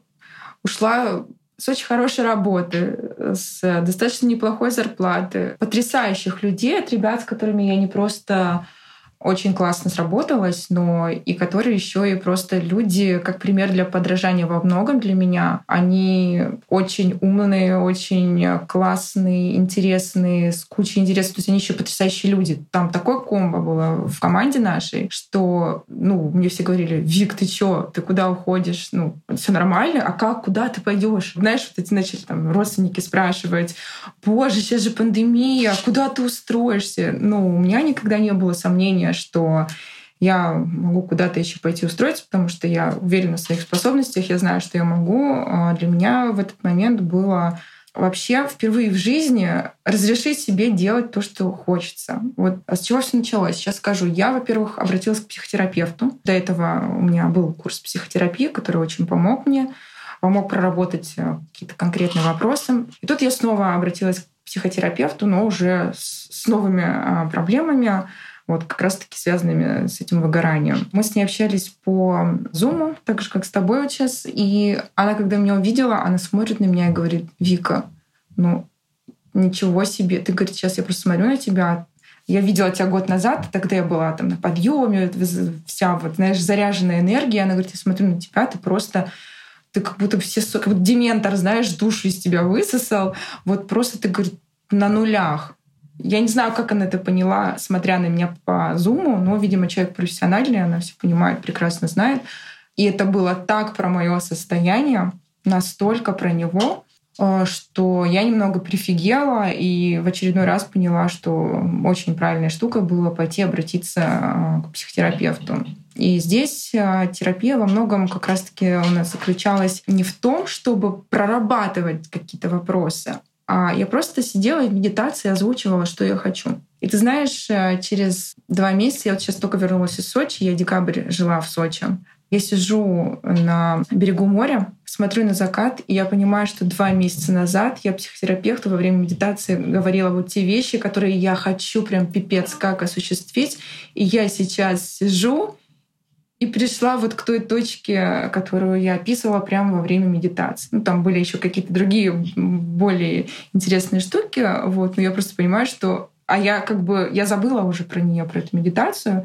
ушла с очень хорошей работы, с достаточно неплохой зарплаты, потрясающих людей, от ребят, с которыми я не просто очень классно сработалось, но и которые еще и просто люди, как пример для подражания во многом для меня. Они очень умные, очень классные, интересные, с кучей интересов. То есть они еще потрясающие люди. Там такое комбо было в команде нашей, что, ну, мне все говорили, Вик, ты чё, ты куда уходишь? Ну, все нормально, а как, куда ты пойдешь? Знаешь, вот эти начали там родственники спрашивать, боже, сейчас же пандемия, куда ты устроишься? Ну, у меня никогда не было сомнения, что я могу куда-то еще пойти устроиться, потому что я уверена в своих способностях, я знаю, что я могу. А для меня в этот момент было вообще впервые в жизни разрешить себе делать то, что хочется. Вот а с чего все началось? Сейчас скажу. Я, во-первых, обратилась к психотерапевту. До этого у меня был курс психотерапии, который очень помог мне, помог проработать э, какие-то конкретные вопросы. И тут я снова обратилась к психотерапевту, но уже с новыми а, проблемами, вот как раз-таки связанными с этим выгоранием. Мы с ней общались по зуму, так же, как с тобой вот сейчас, и она, когда меня увидела, она смотрит на меня и говорит, Вика, ну, ничего себе, ты, говорит, сейчас я просто смотрю на тебя, я видела тебя год назад, тогда я была там на подъеме, вся вот, знаешь, заряженная энергия. Она говорит, я смотрю на тебя, ты просто ты как будто все, как будто дементор, знаешь, душу из тебя высосал. Вот просто ты, говорит, на нулях. Я не знаю, как она это поняла, смотря на меня по зуму, но, видимо, человек профессиональный, она все понимает, прекрасно знает. И это было так про мое состояние, настолько про него, э, что я немного прифигела и в очередной раз поняла, что очень правильная штука было пойти обратиться э, к психотерапевту. И здесь э, терапия во многом как раз-таки у нас заключалась не в том, чтобы прорабатывать какие-то вопросы, а я просто сидела в медитации озвучивала, что я хочу. И ты знаешь, э, через два месяца, я вот сейчас только вернулась из Сочи, я декабрь жила в Сочи, я сижу на берегу моря, смотрю на закат, и я понимаю, что два месяца назад я психотерапевту во время медитации говорила вот те вещи, которые я хочу прям пипец как осуществить. И я сейчас сижу и пришла вот к той точке, которую я описывала прямо во время медитации. Ну, там были еще какие-то другие более интересные штуки, вот, но я просто понимаю, что... А я как бы... Я забыла уже про нее, про эту медитацию.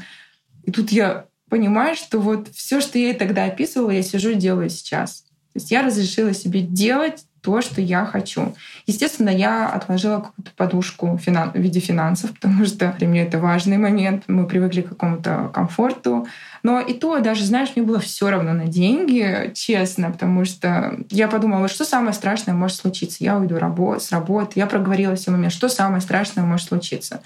И тут я понимаю, что вот все, что я ей тогда описывала, я сижу и делаю сейчас. То есть я разрешила себе делать то, что я хочу. Естественно, я отложила какую-то подушку в виде финансов, потому что для меня это важный момент. Мы привыкли к какому-то комфорту. Но и то, даже, знаешь, мне было все равно на деньги, честно, потому что я подумала, что самое страшное может случиться. Я уйду с работы. Я проговорила все момент, что самое страшное может случиться.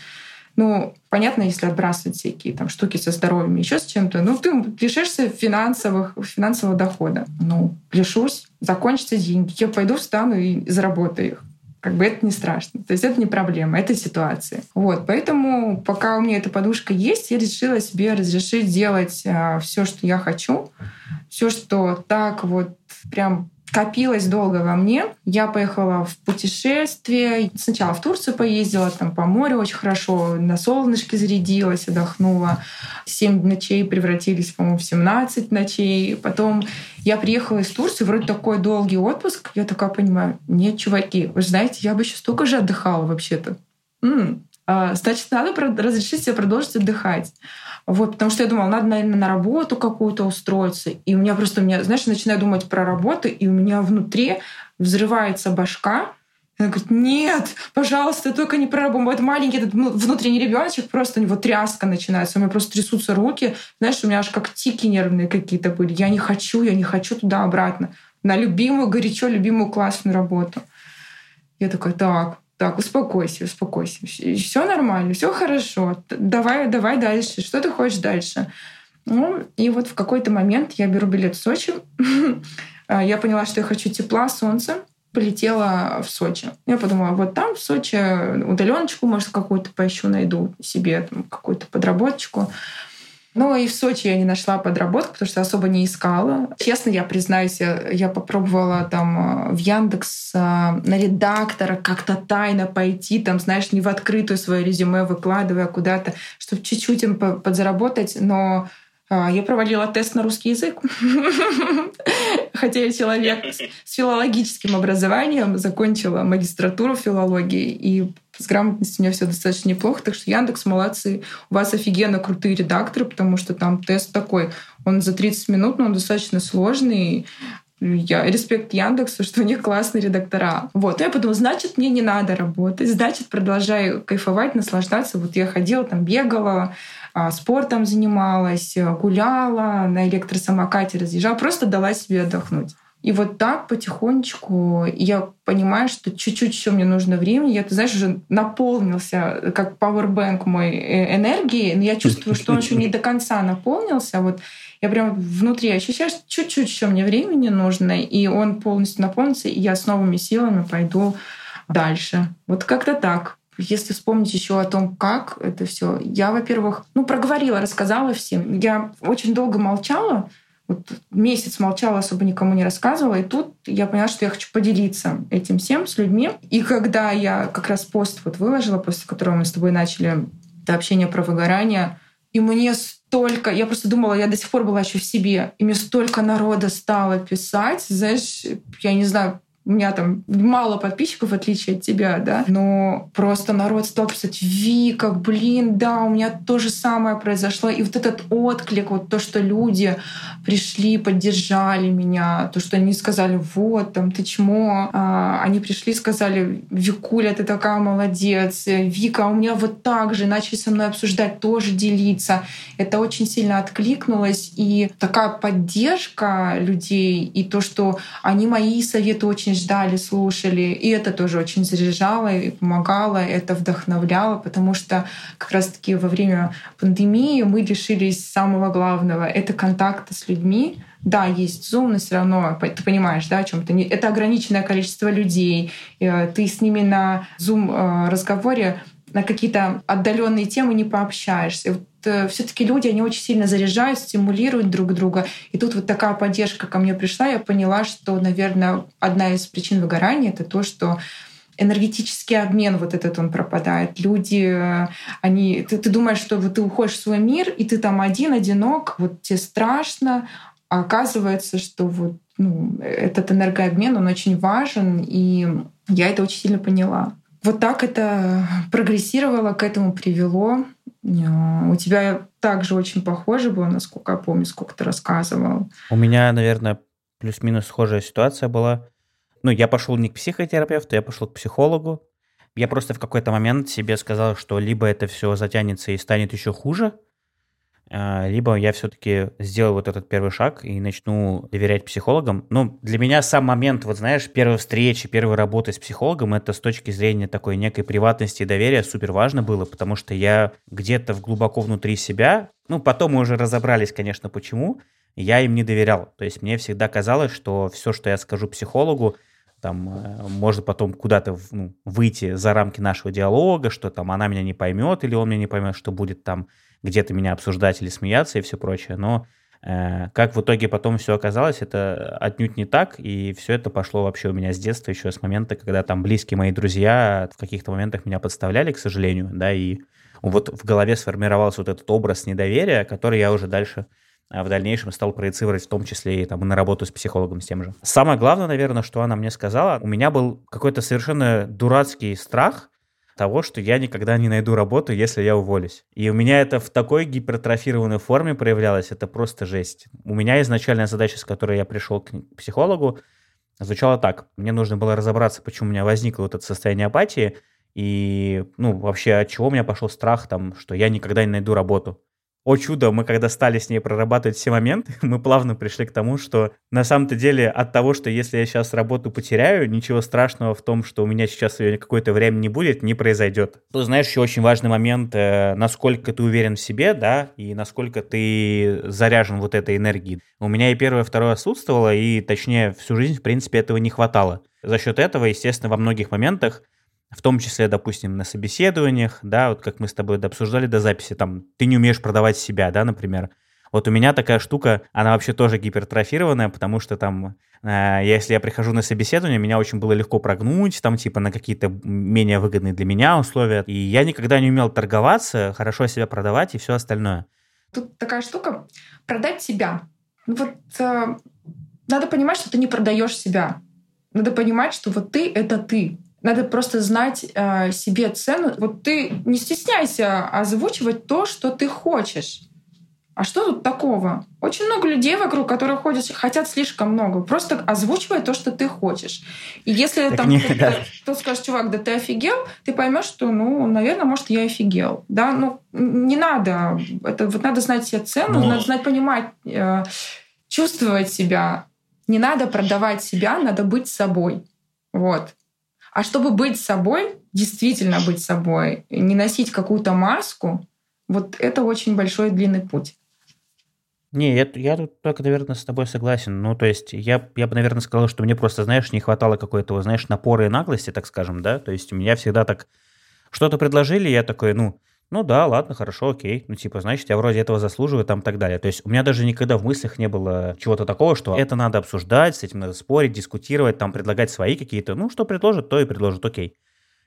Ну, понятно, если отбрасывать всякие там штуки со здоровьем, еще с чем-то, ну, ты лишишься финансовых, финансового дохода. Ну, лишусь, закончатся деньги, я пойду, встану и заработаю их. Как бы это не страшно. То есть это не проблема, это ситуация. Вот, поэтому пока у меня эта подушка есть, я решила себе разрешить делать а, все, что я хочу, все, что так вот прям копилось долго во мне. Я поехала в путешествие. Сначала в Турцию поездила, там по морю очень хорошо, на солнышке зарядилась, отдохнула. Семь ночей превратились, по-моему, в 17 ночей. Потом я приехала из Турции, вроде такой долгий отпуск. Я такая понимаю, нет, чуваки, вы знаете, я бы еще столько же отдыхала вообще-то. М-м, значит, надо разрешить себе продолжить отдыхать. Вот, потому что я думала, надо, наверное, на работу какую-то устроиться. И у меня просто, у меня, знаешь, начинаю думать про работу, и у меня внутри взрывается башка. Она говорит, нет, пожалуйста, только не про работу. Вот маленький этот ну, внутренний ребеночек, просто у него тряска начинается, у меня просто трясутся руки. Знаешь, у меня аж как тики нервные какие-то были. Я не хочу, я не хочу туда-обратно. На любимую, горячо любимую классную работу. Я такая, так, так, успокойся, успокойся. Все нормально, все хорошо. Давай, давай дальше. Что ты хочешь дальше? Ну, и вот в какой-то момент я беру билет в Сочи. А, я поняла, что я хочу тепла, солнца. Полетела в Сочи. Я подумала, вот там в Сочи удаленочку, может, какую-то поищу, найду себе какую-то подработочку. Ну и в Сочи я не нашла подработку, потому что особо не искала. Честно, я признаюсь, я попробовала там э, в Яндекс э, на редактора как-то тайно пойти, там, знаешь, не в открытую свое резюме выкладывая куда-то, чтобы чуть-чуть им подзаработать, но а, я провалила тест на русский язык. Хотя я человек с филологическим образованием, закончила магистратуру филологии, и с грамотностью у меня все достаточно неплохо. Так что Яндекс, молодцы. У вас офигенно крутые редакторы, потому что там тест такой, он за 30 минут, но он достаточно сложный. Я респект Яндексу, что у них классные редактора. Вот, я подумала, значит, мне не надо работать, значит, продолжаю кайфовать, наслаждаться. Вот я ходила, там бегала, а, спортом занималась, гуляла, на электросамокате разъезжала, просто дала себе отдохнуть. И вот так потихонечку я понимаю, что чуть-чуть еще мне нужно времени. Я, ты знаешь, уже наполнился, как пауэрбэнк мой э, энергии, но я чувствую, что он еще не до конца наполнился. Вот я прям внутри ощущаю, что чуть-чуть еще мне времени нужно, и он полностью наполнится, и я с новыми силами пойду дальше. Вот как-то так. Если вспомнить еще о том, как это все, я, во-первых, ну, проговорила, рассказала всем. Я очень долго молчала, вот месяц молчала, особо никому не рассказывала, и тут я поняла, что я хочу поделиться этим всем с людьми. И когда я как раз пост вот выложила, после которого мы с тобой начали это общение про выгорание, и мне столько... Я просто думала, я до сих пор была еще в себе. И мне столько народа стало писать. Знаешь, я не знаю, у меня там мало подписчиков, в отличие от тебя, да, но просто народ стал писать, Вика, блин, да, у меня то же самое произошло. И вот этот отклик, вот то, что люди пришли, поддержали меня, то, что они сказали, вот, там, ты чмо, а, они пришли, сказали, Викуля, ты такая молодец, Вика, у меня вот так же, начали со мной обсуждать, тоже делиться. Это очень сильно откликнулось, и такая поддержка людей, и то, что они мои советы очень очень ждали, слушали. И это тоже очень заряжало и помогало, это вдохновляло, потому что как раз-таки во время пандемии мы лишились самого главного — это контакта с людьми, да, есть Zoom, но все равно ты понимаешь, да, о чем то Это ограниченное количество людей. Э, ты с ними на Zoom э, разговоре на какие-то отдаленные темы не пообщаешься. Э, все-таки люди, они очень сильно заряжают, стимулируют друг друга. И тут вот такая поддержка ко мне пришла, я поняла, что, наверное, одна из причин выгорания — это то, что энергетический обмен вот этот он пропадает. Люди, э, они, ты, ты думаешь, что вот ты уходишь в свой мир, и ты там один, одинок, вот тебе страшно, а оказывается, что вот ну, этот энергообмен, он очень важен, и я это очень сильно поняла. Вот так это прогрессировало, к этому привело. Э, у тебя также очень похоже было, насколько я помню, сколько ты рассказывал. У меня, наверное, плюс-минус схожая ситуация была. Ну, я пошел не к психотерапевту, я пошел к психологу. Я просто в какой-то момент себе сказал, что либо это все затянется и станет еще хуже, а, либо я все-таки сделаю вот этот первый шаг и начну доверять психологам. Ну, для меня сам момент, вот знаешь, первой встречи, первой работы с психологом, это с точки зрения такой некой приватности и доверия супер важно было, потому что я где-то глубоко внутри себя, ну, потом мы уже разобрались, конечно, почему, я им не доверял. То есть мне всегда казалось, что все, что я скажу психологу, там э, можно потом куда-то ну, выйти за рамки нашего диалога, что там она меня не поймет или он меня не поймет, что будет там где-то меня обсуждать или смеяться и все прочее. Но Э, как в итоге потом все оказалось, это отнюдь не так, и все это пошло вообще у меня с детства, еще с момента, когда там близкие мои друзья в каких-то моментах меня подставляли, к сожалению, да, и вот в голове сформировался вот этот образ недоверия, который я уже дальше а в дальнейшем стал проецировать в том числе и там, на работу с психологом с тем же. Самое главное, наверное, что она мне сказала, у меня был какой-то совершенно дурацкий страх того, что я никогда не найду работу, если я уволюсь. И у меня это в такой гипертрофированной форме проявлялось, это просто жесть. У меня изначальная задача, с которой я пришел к психологу, звучала так. Мне нужно было разобраться, почему у меня возникло вот это состояние апатии, и, ну, вообще, от чего у меня пошел страх, там, что я никогда не найду работу о чудо, мы когда стали с ней прорабатывать все моменты, мы плавно пришли к тому, что на самом-то деле от того, что если я сейчас работу потеряю, ничего страшного в том, что у меня сейчас ее какое-то время не будет, не произойдет. Тут, знаешь, еще очень важный момент, э, насколько ты уверен в себе, да, и насколько ты заряжен вот этой энергией. У меня и первое, и второе отсутствовало, и точнее всю жизнь, в принципе, этого не хватало. За счет этого, естественно, во многих моментах в том числе, допустим, на собеседованиях, да, вот как мы с тобой обсуждали до записи, там, ты не умеешь продавать себя, да, например. Вот у меня такая штука, она вообще тоже гипертрофированная, потому что там, э, если я прихожу на собеседование, меня очень было легко прогнуть, там, типа, на какие-то менее выгодные для меня условия. И я никогда не умел торговаться, хорошо себя продавать и все остальное. Тут такая штука, продать себя. Ну вот э, надо понимать, что ты не продаешь себя. Надо понимать, что вот ты — это ты. Надо просто знать э, себе цену. Вот ты не стесняйся озвучивать то, что ты хочешь. А что тут такого? Очень много людей вокруг, которые ходят, хотят слишком много. Просто озвучивай то, что ты хочешь. И если так там не, кто-то, да. кто скажет, чувак, да ты офигел, ты поймешь, что, ну, наверное, может, я офигел. Да, ну, не надо. Это вот надо знать себе цену, Но... надо знать, понимать, э, чувствовать себя. Не надо продавать себя, надо быть собой. Вот. А чтобы быть собой, действительно быть собой, не носить какую-то маску, вот это очень большой длинный путь. Не, я, я тут только, наверное, с тобой согласен. Ну, то есть, я, я бы, наверное, сказал, что мне просто, знаешь, не хватало какой-то, знаешь, напора и наглости, так скажем, да. То есть, у меня всегда так что-то предложили, я такой, ну, ну да, ладно, хорошо, окей. Ну, типа, значит, я вроде этого заслуживаю, там, так далее. То есть у меня даже никогда в мыслях не было чего-то такого, что это надо обсуждать, с этим надо спорить, дискутировать, там, предлагать свои какие-то, ну, что предложат, то и предложат, окей.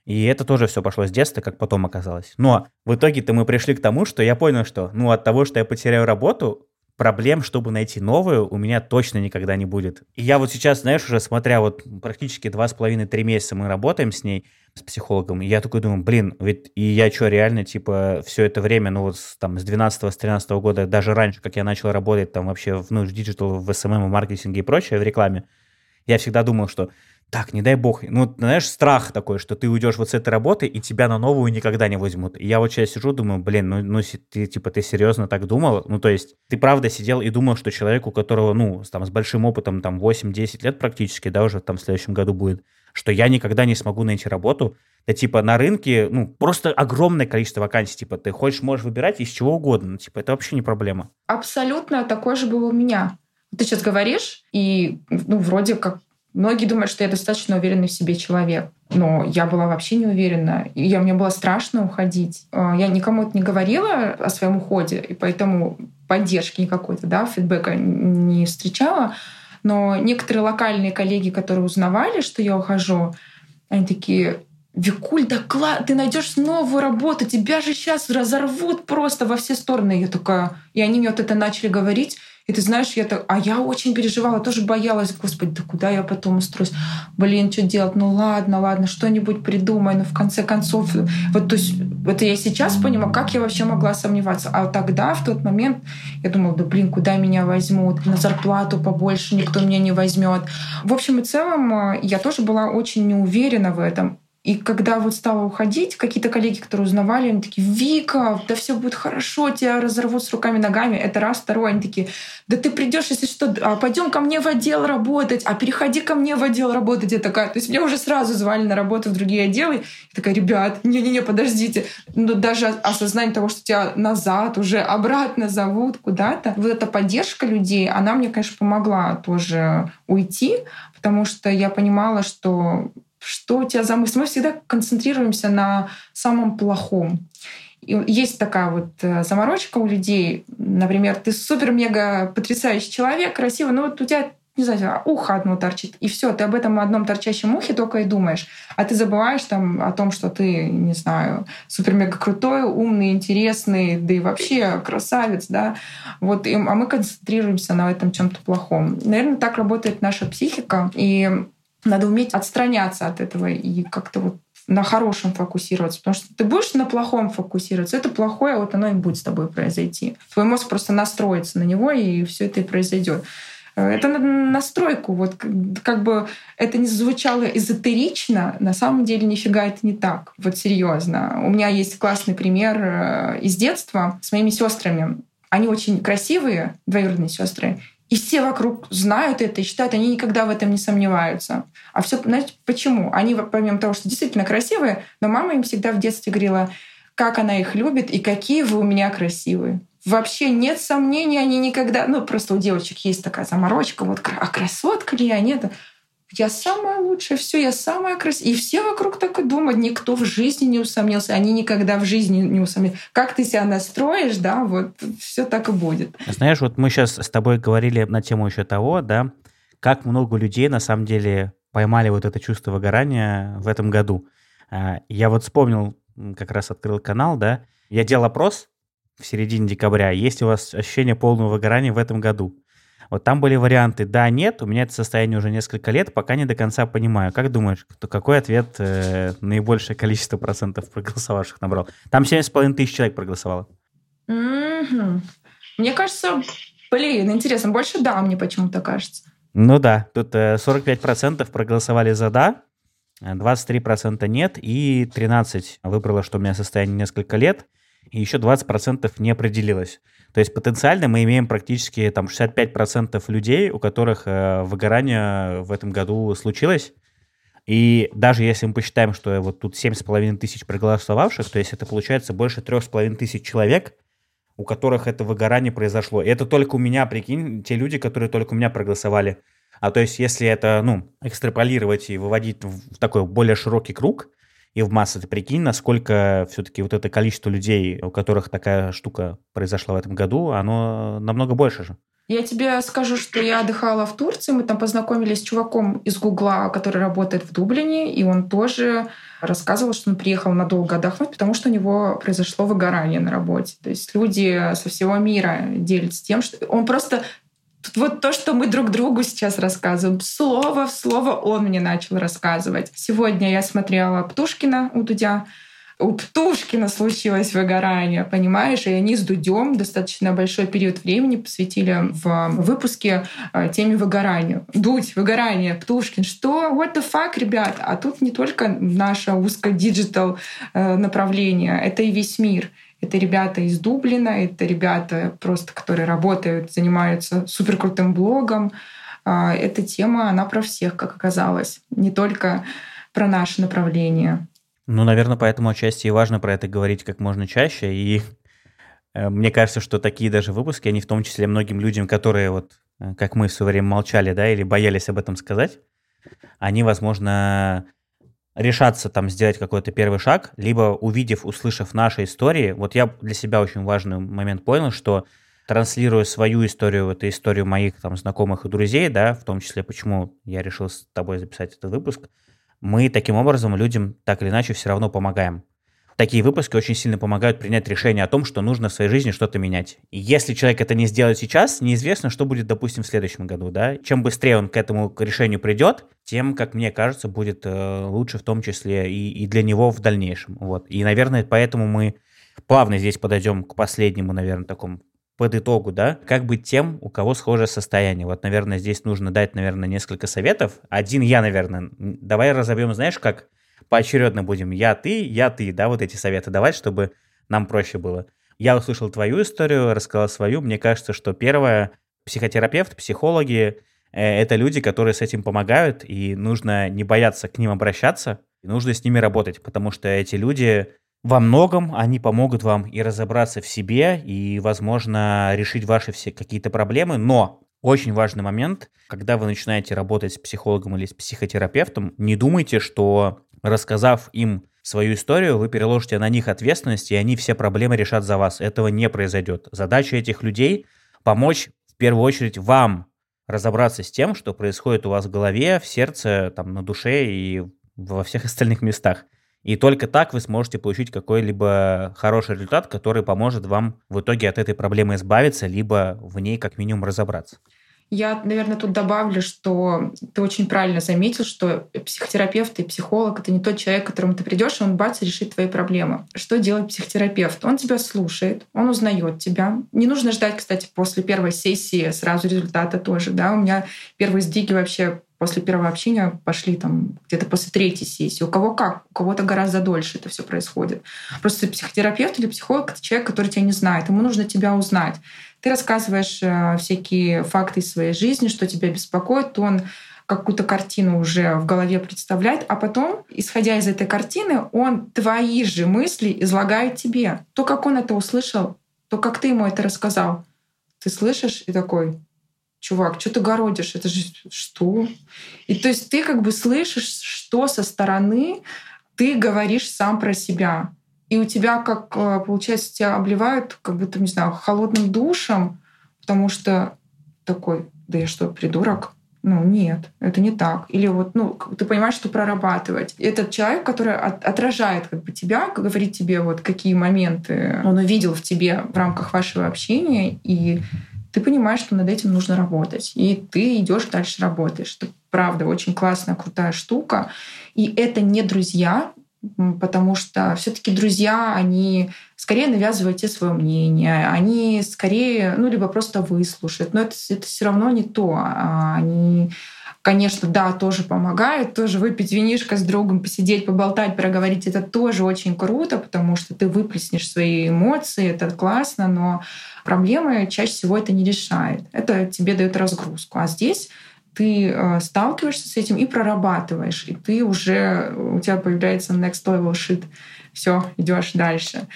И это тоже все пошло с детства, как потом оказалось. Но в итоге-то мы пришли к тому, что я понял, что, ну, от того, что я потеряю работу, проблем, чтобы найти новую, у меня точно никогда не будет. И я вот сейчас, знаешь, уже смотря вот практически два с половиной-три месяца мы работаем с ней, с психологом. И я такой думаю, блин, ведь и я что, реально, типа, все это время, ну вот там с 12 с 13 года, даже раньше, как я начал работать там вообще в, ну, в digital, в SMM, эм эм, в маркетинге и прочее, в рекламе, я всегда думал, что так, не дай бог, ну, знаешь, страх такой, что ты уйдешь вот с этой работы, и тебя на новую никогда не возьмут. И я вот сейчас сижу, думаю, блин, ну, ну ты, типа, ты серьезно так думал? Ну, то есть, ты правда сидел и думал, что человек, у которого, ну, там, с большим опытом, там, 8-10 лет практически, да, уже там в следующем году будет, что я никогда не смогу найти работу, да, типа, на рынке, ну, просто огромное количество вакансий, типа, ты хочешь, можешь выбирать из чего угодно, ну, типа, это вообще не проблема. Абсолютно такое же было у меня. Ты сейчас говоришь, и, ну, вроде как Многие думают, что я достаточно уверенный в себе человек. Но я была вообще не уверена. И я, мне было страшно уходить. А, я никому это не говорила о своем уходе, и поэтому поддержки никакой-то, да, фидбэка не встречала. Но некоторые локальные коллеги, которые узнавали, что я ухожу, они такие, Викуль, да кла, ты найдешь новую работу, тебя же сейчас разорвут просто во все стороны. Я такая, и они мне вот это начали говорить. И ты знаешь, я так, а я очень переживала, тоже боялась, господи, да куда я потом устроюсь? Блин, что делать? Ну ладно, ладно, что-нибудь придумай, но в конце концов, вот то есть это я сейчас понимаю, как я вообще могла сомневаться. А тогда, в тот момент, я думала, да блин, куда меня возьмут? На зарплату побольше никто меня не возьмет. В общем и целом, я тоже была очень неуверена в этом. И когда вот стала уходить, какие-то коллеги, которые узнавали, они такие, Вика, да все будет хорошо, тебя разорвут с руками ногами. Это раз. Второй, они такие, да ты придешь, если что, а пойдем ко мне в отдел работать, а переходи ко мне в отдел работать. Я такая, то есть меня уже сразу звали на работу в другие отделы. Я такая, ребят, не-не-не, подождите. Но даже осознание того, что тебя назад уже обратно зовут куда-то, вот эта поддержка людей, она мне, конечно, помогла тоже уйти, потому что я понимала, что что у тебя за мысли? Мы всегда концентрируемся на самом плохом. И есть такая вот э, заморочка у людей. Например, ты супер-мега потрясающий человек, красивый, но вот у тебя не знаю, ухо одно торчит, и все, ты об этом одном торчащем ухе только и думаешь. А ты забываешь там о том, что ты, не знаю, супер-мега крутой, умный, интересный, да и вообще красавец, да. Вот, и, а мы концентрируемся на этом чем-то плохом. Наверное, так работает наша психика, и надо уметь отстраняться от этого и как-то вот на хорошем фокусироваться, потому что ты будешь на плохом фокусироваться, это плохое, вот оно и будет с тобой произойти. Твой мозг просто настроится на него, и все это и произойдет. Э, это на настройку. Вот как бы это не звучало эзотерично, на самом деле нифига это не так. Вот серьезно. У меня есть классный пример э, из детства с моими сестрами. Они очень красивые, двоюродные сестры, и все вокруг знают это и считают, они никогда в этом не сомневаются. А все, знаете, почему? Они, помимо того, что действительно красивые, но мама им всегда в детстве говорила, как она их любит и какие вы у меня красивые вообще нет сомнений, они никогда... Ну, просто у девочек есть такая заморочка, вот, а красотка ли я? Нет. Я самая лучшая, все, я самая красивая. И все вокруг так и думают, никто в жизни не усомнился, они никогда в жизни не усомнились. Как ты себя настроишь, да, вот все так и будет. Знаешь, вот мы сейчас с тобой говорили на тему еще того, да, как много людей на самом деле поймали вот это чувство выгорания в этом году. А, я вот вспомнил, как раз открыл канал, да, я делал опрос в середине декабря, есть у вас ощущение полного выгорания в этом году? Вот там были варианты «да», «нет». У меня это состояние уже несколько лет, пока не до конца понимаю. Как думаешь, кто, какой ответ э, наибольшее количество процентов проголосовавших набрал? Там 7,5 тысяч человек проголосовало. Mm-hmm. Мне кажется, блин, интересно, больше «да» мне почему-то кажется. Ну да, тут э, 45% проголосовали за «да», 23% нет, и 13% выбрало, что у меня состояние несколько лет, и еще 20% не определилось. То есть потенциально мы имеем практически там 65% людей, у которых э, выгорание в этом году случилось. И даже если мы посчитаем, что вот тут 7,5 тысяч проголосовавших, то есть это получается больше 3,5 тысяч человек, у которых это выгорание произошло. И это только у меня, прикинь, те люди, которые только у меня проголосовали. А то есть если это, ну, экстраполировать и выводить в такой более широкий круг, и в массы. Ты прикинь, насколько все-таки вот это количество людей, у которых такая штука произошла в этом году, оно намного больше же. Я тебе скажу, что я отдыхала в Турции, мы там познакомились с чуваком из Гугла, который работает в Дублине, и он тоже рассказывал, что он приехал надолго отдохнуть, потому что у него произошло выгорание на работе. То есть люди со всего мира делятся тем, что он просто вот то, что мы друг другу сейчас рассказываем, слово в слово он мне начал рассказывать. Сегодня я смотрела Птушкина у Дудя. У Птушкина случилось выгорание, понимаешь? И они с Дудем достаточно большой период времени посвятили в выпуске э, теме выгорания. Дудь, выгорание, Птушкин. Что? What the fuck, ребят? А тут не только наше узко-диджитал э, направление, это и весь мир. Это ребята из Дублина, это ребята просто, которые работают, занимаются суперкрутым блогом. А, эта тема, она про всех, как оказалось, не только про наше направление. Ну, наверное, поэтому отчасти и важно про это говорить как можно чаще. И э, мне кажется, что такие даже выпуски, они в том числе многим людям, которые вот, э, как мы в свое время молчали, да, или боялись об этом сказать, они, возможно, решаться там сделать какой-то первый шаг, либо увидев, услышав наши истории, вот я для себя очень важный момент понял, что транслируя свою историю, это историю моих там знакомых и друзей, да, в том числе, почему я решил с тобой записать этот выпуск, мы таким образом людям так или иначе все равно помогаем такие выпуски очень сильно помогают принять решение о том, что нужно в своей жизни что-то менять. И если человек это не сделает сейчас, неизвестно, что будет, допустим, в следующем году. Да? Чем быстрее он к этому решению придет, тем, как мне кажется, будет э, лучше в том числе и, и для него в дальнейшем. Вот. И, наверное, поэтому мы плавно здесь подойдем к последнему, наверное, такому под итогу, да, как быть тем, у кого схожее состояние. Вот, наверное, здесь нужно дать, наверное, несколько советов. Один я, наверное, давай разобьем, знаешь, как поочередно будем я, ты, я, ты, да, вот эти советы давать, чтобы нам проще было. Я услышал твою историю, рассказал свою. Мне кажется, что первое, психотерапевт, психологи э, — это люди, которые с этим помогают, и нужно не бояться к ним обращаться, и нужно с ними работать, потому что эти люди во многом, они помогут вам и разобраться в себе, и, возможно, решить ваши все какие-то проблемы, но очень важный момент, когда вы начинаете работать с психологом или с психотерапевтом, не думайте, что рассказав им свою историю, вы переложите на них ответственность, и они все проблемы решат за вас. Этого не произойдет. Задача этих людей – помочь в первую очередь вам разобраться с тем, что происходит у вас в голове, в сердце, там, на душе и во всех остальных местах. И только так вы сможете получить какой-либо хороший результат, который поможет вам в итоге от этой проблемы избавиться, либо в ней как минимум разобраться. Я, наверное, тут добавлю, что ты очень правильно заметил, что психотерапевт и психолог — это не тот человек, к которому ты придешь, и он бац, решит твои проблемы. Что делает психотерапевт? Он тебя слушает, он узнает тебя. Не нужно ждать, кстати, после первой сессии сразу результата тоже. Да? У меня первые сдвиги вообще после первого общения пошли там где-то после третьей сессии. У кого как, у кого-то гораздо дольше это все происходит. Просто психотерапевт или психолог — это человек, который тебя не знает. Ему нужно тебя узнать. Ты рассказываешь э, всякие факты из своей жизни, что тебя беспокоит, он какую-то картину уже в голове представляет, а потом, исходя из этой картины, он твои же мысли излагает тебе. То, как он это услышал, то, как ты ему это рассказал. Ты слышишь и такой, чувак, что ты городишь? Это же что? И то есть ты как бы слышишь, что со стороны ты говоришь сам про себя. И у тебя, как э, получается, тебя обливают, как будто, не знаю, холодным душем, потому что такой, да я что, придурок? Ну, нет, это не так. Или вот, ну, ты понимаешь, что прорабатывать. Этот человек, который от, отражает как бы тебя, говорит тебе вот какие моменты он увидел в тебе в рамках вашего общения, и ты понимаешь, что над этим нужно работать. И ты идешь дальше работаешь. Это правда очень классная, крутая штука. И это не друзья, потому что все-таки друзья, они скорее навязывают тебе свое мнение, они скорее, ну, либо просто выслушают, но это, это все равно не то. А они, конечно, да, тоже помогают, тоже выпить винишко с другом, посидеть, поболтать, проговорить, это тоже очень круто, потому что ты выплеснешь свои эмоции, это классно, но проблемы чаще всего это не решает. Это тебе дает разгрузку. А здесь ты э, сталкиваешься с этим и прорабатываешь, и ты уже у тебя появляется next level shit. Все, идешь дальше.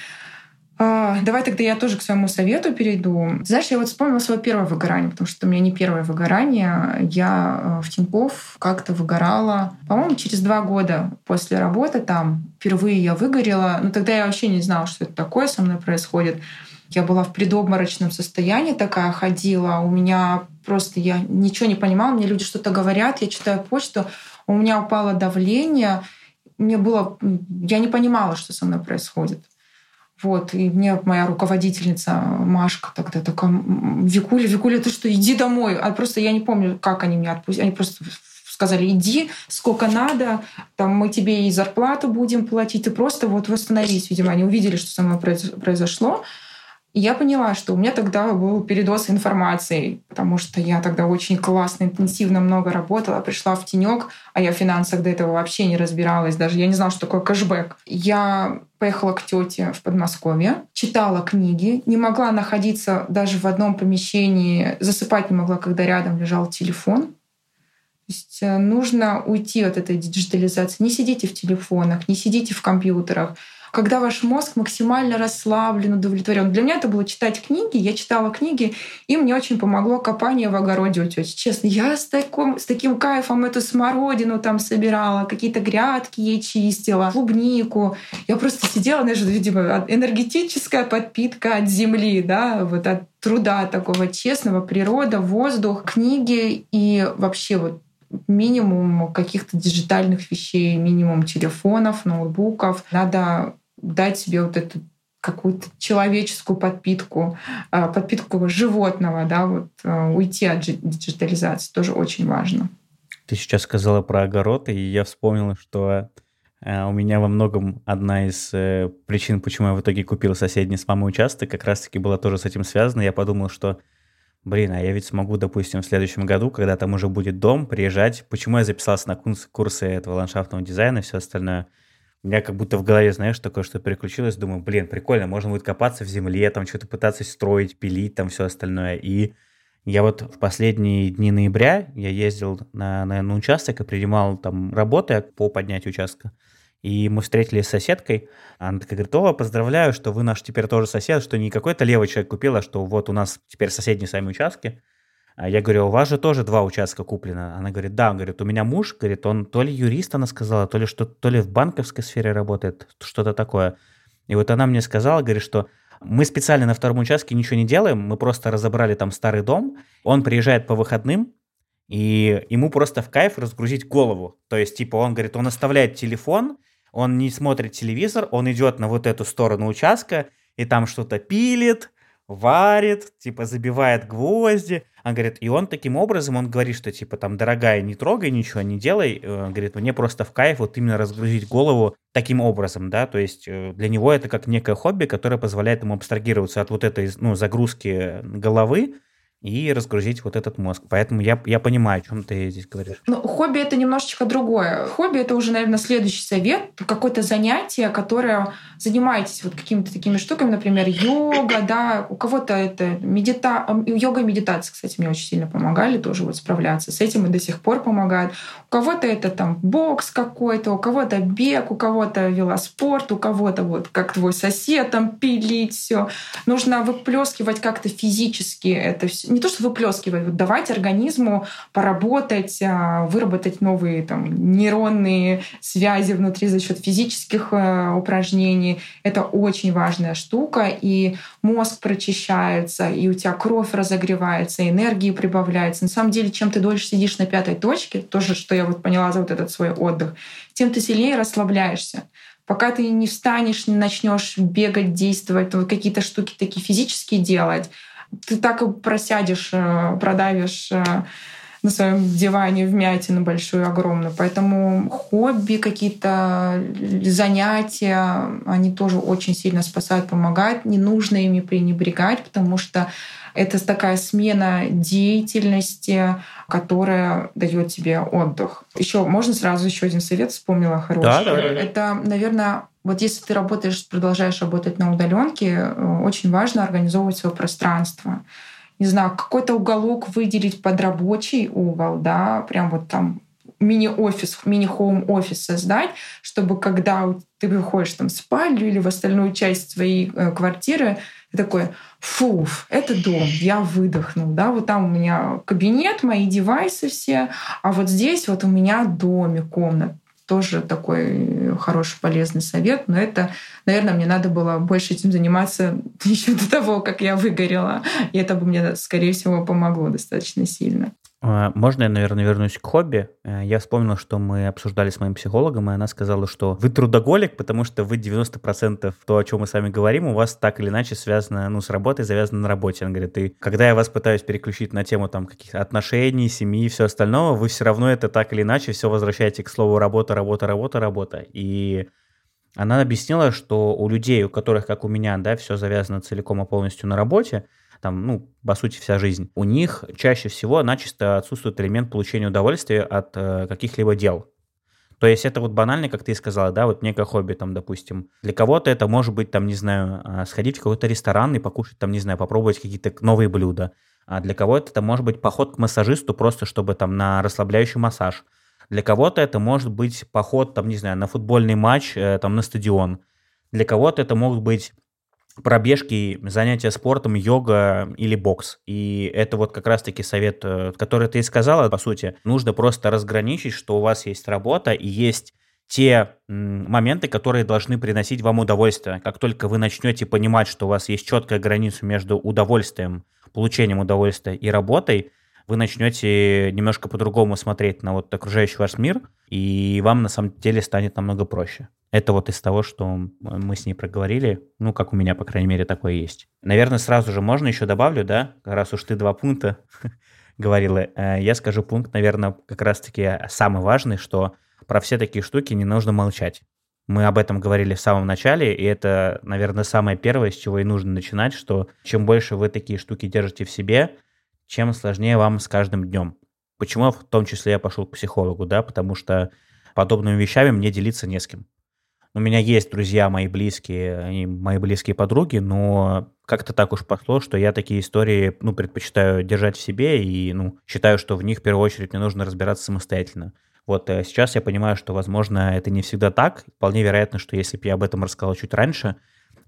А, давай тогда я тоже к своему совету перейду. Знаешь, я вот вспомнила свое первое выгорание, потому что у меня не первое выгорание. Я э, в Тинькофф как-то выгорала, по-моему, через два года после работы там. Впервые я выгорела. Но тогда я вообще не знала, что это такое со мной происходит. Я была в предобморочном состоянии такая, ходила. У меня просто, я ничего не понимала. Мне люди что-то говорят, я читаю почту. У меня упало давление. Мне было... Я не понимала, что со мной происходит. Вот, и мне моя руководительница Машка тогда такая, Викуля, Викуля, ты что, иди домой. А просто я не помню, как они меня отпустили. Они просто сказали, иди, сколько надо, там мы тебе и зарплату будем платить, ты просто вот восстановись. Видимо, они увидели, что со мной произошло. И я поняла, что у меня тогда был передоз информации, потому что я тогда очень классно, интенсивно много работала, пришла в тенек, а я в финансах до этого вообще не разбиралась, даже я не знала, что такое кэшбэк. Я поехала к тете в Подмосковье, читала книги, не могла находиться даже в одном помещении, засыпать не могла, когда рядом лежал телефон. То есть э, нужно уйти от этой диджитализации. Не сидите в телефонах, не сидите в компьютерах когда ваш мозг максимально расслаблен, удовлетворен. Для меня это было читать книги. Я читала книги, и мне очень помогло копание в огороде у тети. Честно, я с, таким, с таким кайфом эту смородину там собирала, какие-то грядки ей чистила, клубнику. Я просто сидела, знаешь, видимо, энергетическая подпитка от земли, да, вот от труда такого честного, природа, воздух, книги и вообще вот минимум каких-то диджитальных вещей, минимум телефонов, ноутбуков. Надо дать себе вот эту какую-то человеческую подпитку, а, подпитку животного, да, вот а, уйти от диджитализации тоже очень важно. Ты сейчас сказала про огород, и я вспомнила, что а, у меня во многом одна из э, причин, почему я в итоге купил соседний с мамой участок, как раз-таки была тоже с этим связана. Я подумал, что, блин, а я ведь смогу, допустим, в следующем году, когда там уже будет дом, приезжать. Почему я записался на курсы этого ландшафтного дизайна и все остальное – у меня как будто в голове, знаешь, такое, что переключилось, думаю, блин, прикольно, можно будет копаться в земле, там что-то пытаться строить, пилить, там все остальное. И я вот в последние дни ноября я ездил на, на, на участок и принимал там работы по поднятию участка. И мы встретились с соседкой. Она такая говорит, о, поздравляю, что вы наш теперь тоже сосед, что не какой-то левый человек купил, а что вот у нас теперь соседние сами участки. А я говорю, у вас же тоже два участка куплено. Она говорит, да. Говорит, у меня муж, говорит, он то ли юрист, она сказала, то ли что то ли в банковской сфере работает, что-то такое. И вот она мне сказала, говорит, что мы специально на втором участке ничего не делаем, мы просто разобрали там старый дом, он приезжает по выходным, и ему просто в кайф разгрузить голову. То есть, типа, он говорит, он оставляет телефон, он не смотрит телевизор, он идет на вот эту сторону участка, и там что-то пилит, варит, типа забивает гвозди. Он говорит, и он таким образом, он говорит, что типа там, дорогая, не трогай ничего, не делай. Он э, говорит, мне просто в кайф вот именно разгрузить голову таким образом, да, то есть э, для него это как некое хобби, которое позволяет ему абстрагироваться от вот этой, ну, загрузки головы, и разгрузить вот этот мозг. Поэтому я, я понимаю, о чем ты здесь говоришь. Ну, хобби это немножечко другое. Хобби это уже, наверное, следующий совет, какое-то занятие, которое занимаетесь вот какими-то такими штуками, например, йога, да, у кого-то это медита... йога и медитация, кстати, мне очень сильно помогали тоже вот справляться с этим и до сих пор помогают. У кого-то это там бокс какой-то, у кого-то бег, у кого-то велоспорт, у кого-то вот как твой сосед там пилить все. Нужно выплескивать как-то физически это все не то, что выплескивать, вот давать организму поработать, а, выработать новые там, нейронные связи внутри за счет физических э, упражнений. Это очень важная штука, и мозг прочищается, и у тебя кровь разогревается, энергии прибавляется. На самом деле, чем ты дольше сидишь на пятой точке, тоже, что я вот поняла за вот этот свой отдых, тем ты сильнее расслабляешься пока ты не встанешь, не начнешь бегать, действовать, какие-то штуки такие физические делать, ты так и просядешь, э, продавишь э, на своем диване вмятину большую, огромную. Поэтому хобби, какие-то занятия, они тоже очень сильно спасают, помогают. Не нужно ими пренебрегать, потому что это такая смена деятельности, которая дает тебе отдых. Еще можно сразу еще один совет вспомнила хороший. Да, да, да. Это, наверное, вот если ты работаешь, продолжаешь работать на удаленке, э, очень важно организовывать свое пространство. Не знаю, какой-то уголок выделить под рабочий угол, да, прям вот там мини-офис, мини-хоум-офис создать, чтобы когда ты выходишь там в спальню или в остальную часть своей э, квартиры, ты такой, фу, это дом, я выдохнул, да, вот там у меня кабинет, мои девайсы все, а вот здесь вот у меня домик, комната тоже такой хороший, полезный совет. Но это, наверное, мне надо было больше этим заниматься еще до того, как я выгорела. И это бы мне, скорее всего, помогло достаточно сильно. А, можно я, наверное, вернусь к хобби? Э, я вспомнил, что мы обсуждали с моим психологом, и она сказала, что вы трудоголик, потому что вы 90% то, о чем мы с вами говорим, у вас так или иначе связано, ну, с работой, завязано на работе. Она говорит, и когда я вас пытаюсь переключить на тему там каких-то отношений, семьи и все остальное, вы все равно это так или иначе все возвращаете к слову работа, работа, работа, работа. И она объяснила, что у людей, у которых, как у меня, да, все завязано целиком и полностью на работе, там, ну, по сути, вся жизнь, у них чаще всего начисто отсутствует элемент получения удовольствия от э, каких-либо дел. То есть это вот банально, как ты и сказала, да, вот некое хобби там, допустим. Для кого-то это может быть, там, не знаю, а, сходить в какой-то ресторан и покушать, там, не знаю, попробовать какие-то новые блюда. А для кого-то это может быть поход к массажисту просто, чтобы там на расслабляющий массаж. Для кого-то это может быть поход, там, не знаю, на футбольный матч, э, там, на стадион. Для кого-то это могут быть пробежки, занятия спортом, йога или бокс. И это вот как раз-таки совет, э, который ты и сказала, по сути. Нужно просто разграничить, что у вас есть работа и есть те моменты, которые должны приносить вам удовольствие. Как только вы начнете понимать, что у вас есть четкая граница между удовольствием, получением удовольствия и работой, вы начнете немножко по-другому смотреть на вот окружающий ваш мир, и вам на самом деле станет намного проще. Это вот из того, что мы с ней проговорили, ну, как у меня, по крайней мере, такое есть. Наверное, сразу же можно еще добавлю, да, раз уж ты два пункта говорила, э, я скажу пункт, наверное, как раз-таки самый важный, что про все такие штуки не нужно молчать. Мы об этом говорили в самом начале, и это, наверное, самое первое, с чего и нужно начинать, что чем больше вы такие штуки держите в себе, чем сложнее вам с каждым днем. Почему в том числе я пошел к психологу, да, потому что подобными вещами мне делиться не с кем. У меня есть друзья мои близкие и мои близкие подруги, но как-то так уж пошло, что я такие истории, ну, предпочитаю держать в себе и, ну, считаю, что в них в первую очередь мне нужно разбираться самостоятельно. Вот э, сейчас я понимаю, что, возможно, это не всегда так. Вполне вероятно, что если бы я об этом рассказал чуть раньше,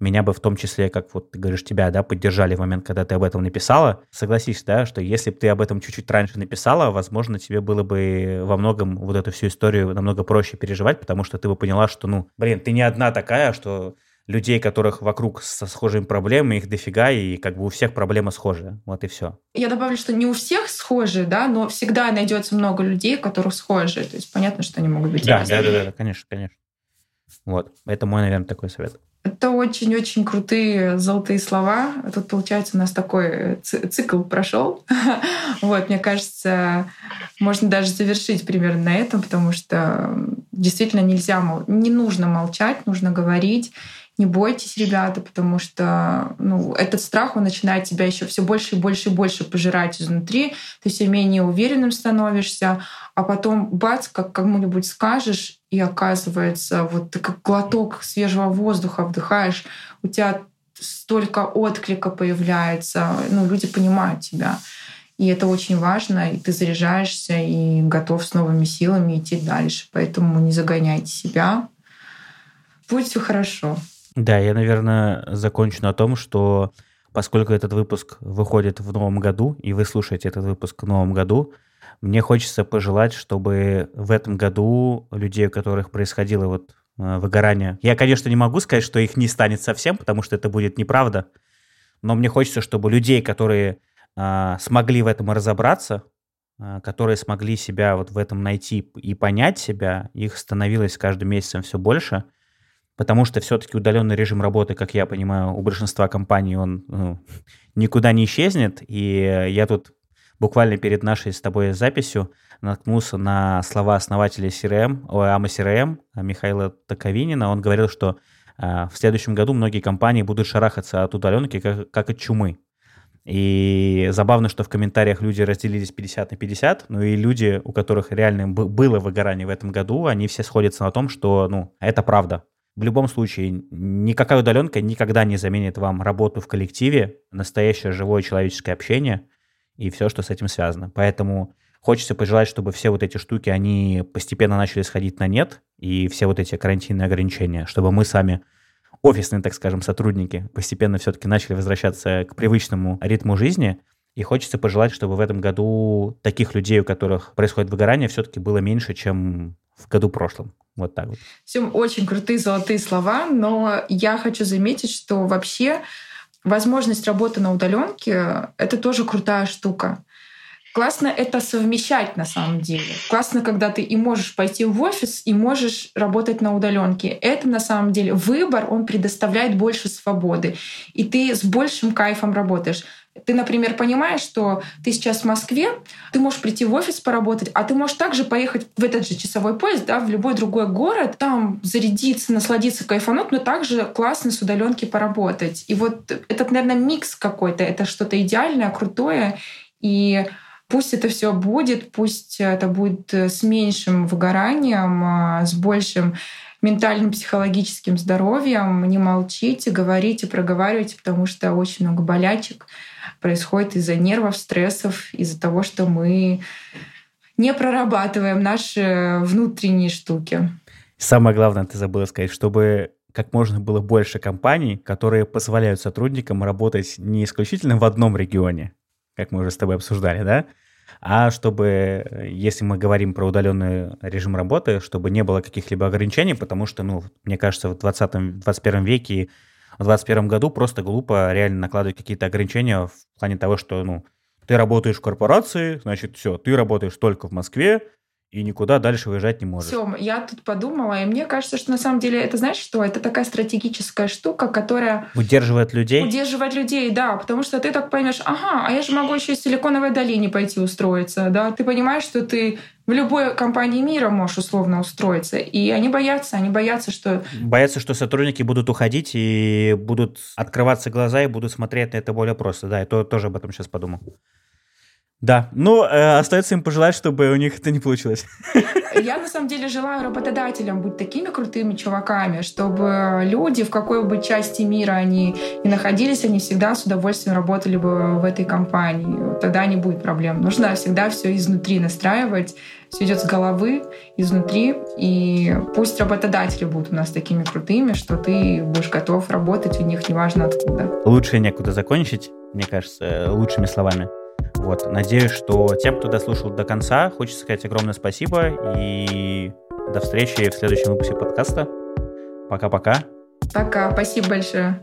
меня бы в том числе, как вот ты говоришь, тебя, да, поддержали в момент, когда ты об этом написала. Согласись, да, что если бы ты об этом чуть-чуть раньше написала, возможно, тебе было бы во многом вот эту всю историю намного проще переживать, потому что ты бы поняла, что, ну, блин, ты не одна такая, что людей, которых вокруг со схожими проблемами, их дофига, и как бы у всех проблемы схожие. Вот и все. Я добавлю, что не у всех схожие, да, но всегда найдется много людей, которых схожие. То есть понятно, что они могут быть да, разными. Да, да, да, конечно, конечно. Вот. Это мой, наверное, такой совет. Это очень-очень крутые золотые слова. Тут, получается, у нас такой цикл прошел. вот, мне кажется, можно даже завершить примерно на этом, потому что действительно нельзя, не нужно молчать, нужно говорить не бойтесь, ребята, потому что ну, этот страх, он начинает тебя еще все больше и больше и больше пожирать изнутри. Ты все менее уверенным становишься, а потом бац, как кому-нибудь скажешь, и оказывается, вот ты как глоток свежего воздуха вдыхаешь, у тебя столько отклика появляется, ну, люди понимают тебя. И это очень важно, и ты заряжаешься и готов с новыми силами идти дальше. Поэтому не загоняйте себя. Будет все хорошо. Да, я, наверное, закончу на том, что поскольку этот выпуск выходит в новом году, и вы слушаете этот выпуск в новом году, мне хочется пожелать, чтобы в этом году людей, у которых происходило вот э, выгорание, я, конечно, не могу сказать, что их не станет совсем, потому что это будет неправда, но мне хочется, чтобы людей, которые э, смогли в этом разобраться, э, которые смогли себя вот в этом найти и понять себя, их становилось каждым месяцем все больше – потому что все-таки удаленный режим работы, как я понимаю, у большинства компаний он ну, никуда не исчезнет. И я тут буквально перед нашей с тобой записью наткнулся на слова основателя CRM, ой, AMA CRM Михаила Таковинина. Он говорил, что э, в следующем году многие компании будут шарахаться от удаленки, как, как от чумы. И забавно, что в комментариях люди разделились 50 на 50, ну и люди, у которых реально было выгорание в этом году, они все сходятся на том, что, ну, это правда. В любом случае, никакая удаленка никогда не заменит вам работу в коллективе, настоящее живое человеческое общение и все, что с этим связано. Поэтому хочется пожелать, чтобы все вот эти штуки, они постепенно начали сходить на нет, и все вот эти карантинные ограничения, чтобы мы сами, офисные, так скажем, сотрудники, постепенно все-таки начали возвращаться к привычному ритму жизни. И хочется пожелать, чтобы в этом году таких людей, у которых происходит выгорание, все-таки было меньше, чем в году прошлом. Вот так вот. Все очень крутые золотые слова, но я хочу заметить, что вообще возможность работы на удаленке — это тоже крутая штука. Классно это совмещать на самом деле. Классно, когда ты и можешь пойти в офис, и можешь работать на удаленке. Это на самом деле выбор, он предоставляет больше свободы. И ты с большим кайфом работаешь. Ты, например, понимаешь, что ты сейчас в Москве, ты можешь прийти в офис поработать, а ты можешь также поехать в этот же часовой поезд, да, в любой другой город, там зарядиться, насладиться, кайфануть, но также классно с удаленки поработать. И вот этот, наверное, микс какой-то, это что-то идеальное, крутое. И пусть это все будет, пусть это будет с меньшим выгоранием, а, с большим ментальным, психологическим здоровьем. Не молчите, говорите, проговаривайте, потому что очень много болячек происходит из-за нервов, стрессов, из-за того, что мы не прорабатываем наши внутренние штуки. Самое главное, ты забыла сказать, чтобы как можно было больше компаний, которые позволяют сотрудникам работать не исключительно в одном регионе, как мы уже с тобой обсуждали, да, а чтобы, если мы говорим про удаленный режим работы, чтобы не было каких-либо ограничений, потому что, ну, мне кажется, в 20-21 веке в 2021 году просто глупо реально накладывать какие-то ограничения в плане того, что, ну, ты работаешь в корпорации, значит, все, ты работаешь только в Москве, и никуда дальше выезжать не можешь. Все, я тут подумала, и мне кажется, что на самом деле это, знаешь что, это такая стратегическая штука, которая... Удерживает людей? Удерживает людей, да, потому что ты так поймешь, ага, а я же могу еще из Силиконовой долины пойти устроиться, да, ты понимаешь, что ты в любой компании мира можешь условно устроиться. И они боятся, они боятся, что... Боятся, что сотрудники будут уходить и будут открываться глаза и будут смотреть на это более просто. Да, я тоже об этом сейчас подумал. Да, ну, э, остается им пожелать, чтобы у них это не получилось. Я на самом деле желаю работодателям быть такими крутыми чуваками, чтобы люди, в какой бы части мира они и находились, они всегда с удовольствием работали бы в этой компании. Тогда не будет проблем. Нужно всегда все изнутри настраивать, все идет с головы, изнутри. И пусть работодатели будут у нас такими крутыми, что ты будешь готов работать у них, неважно откуда. Лучше некуда закончить, мне кажется, лучшими словами. Вот, надеюсь, что тем, кто дослушал до конца, хочется сказать огромное спасибо и до встречи в следующем выпуске подкаста. Пока-пока. Пока, спасибо большое.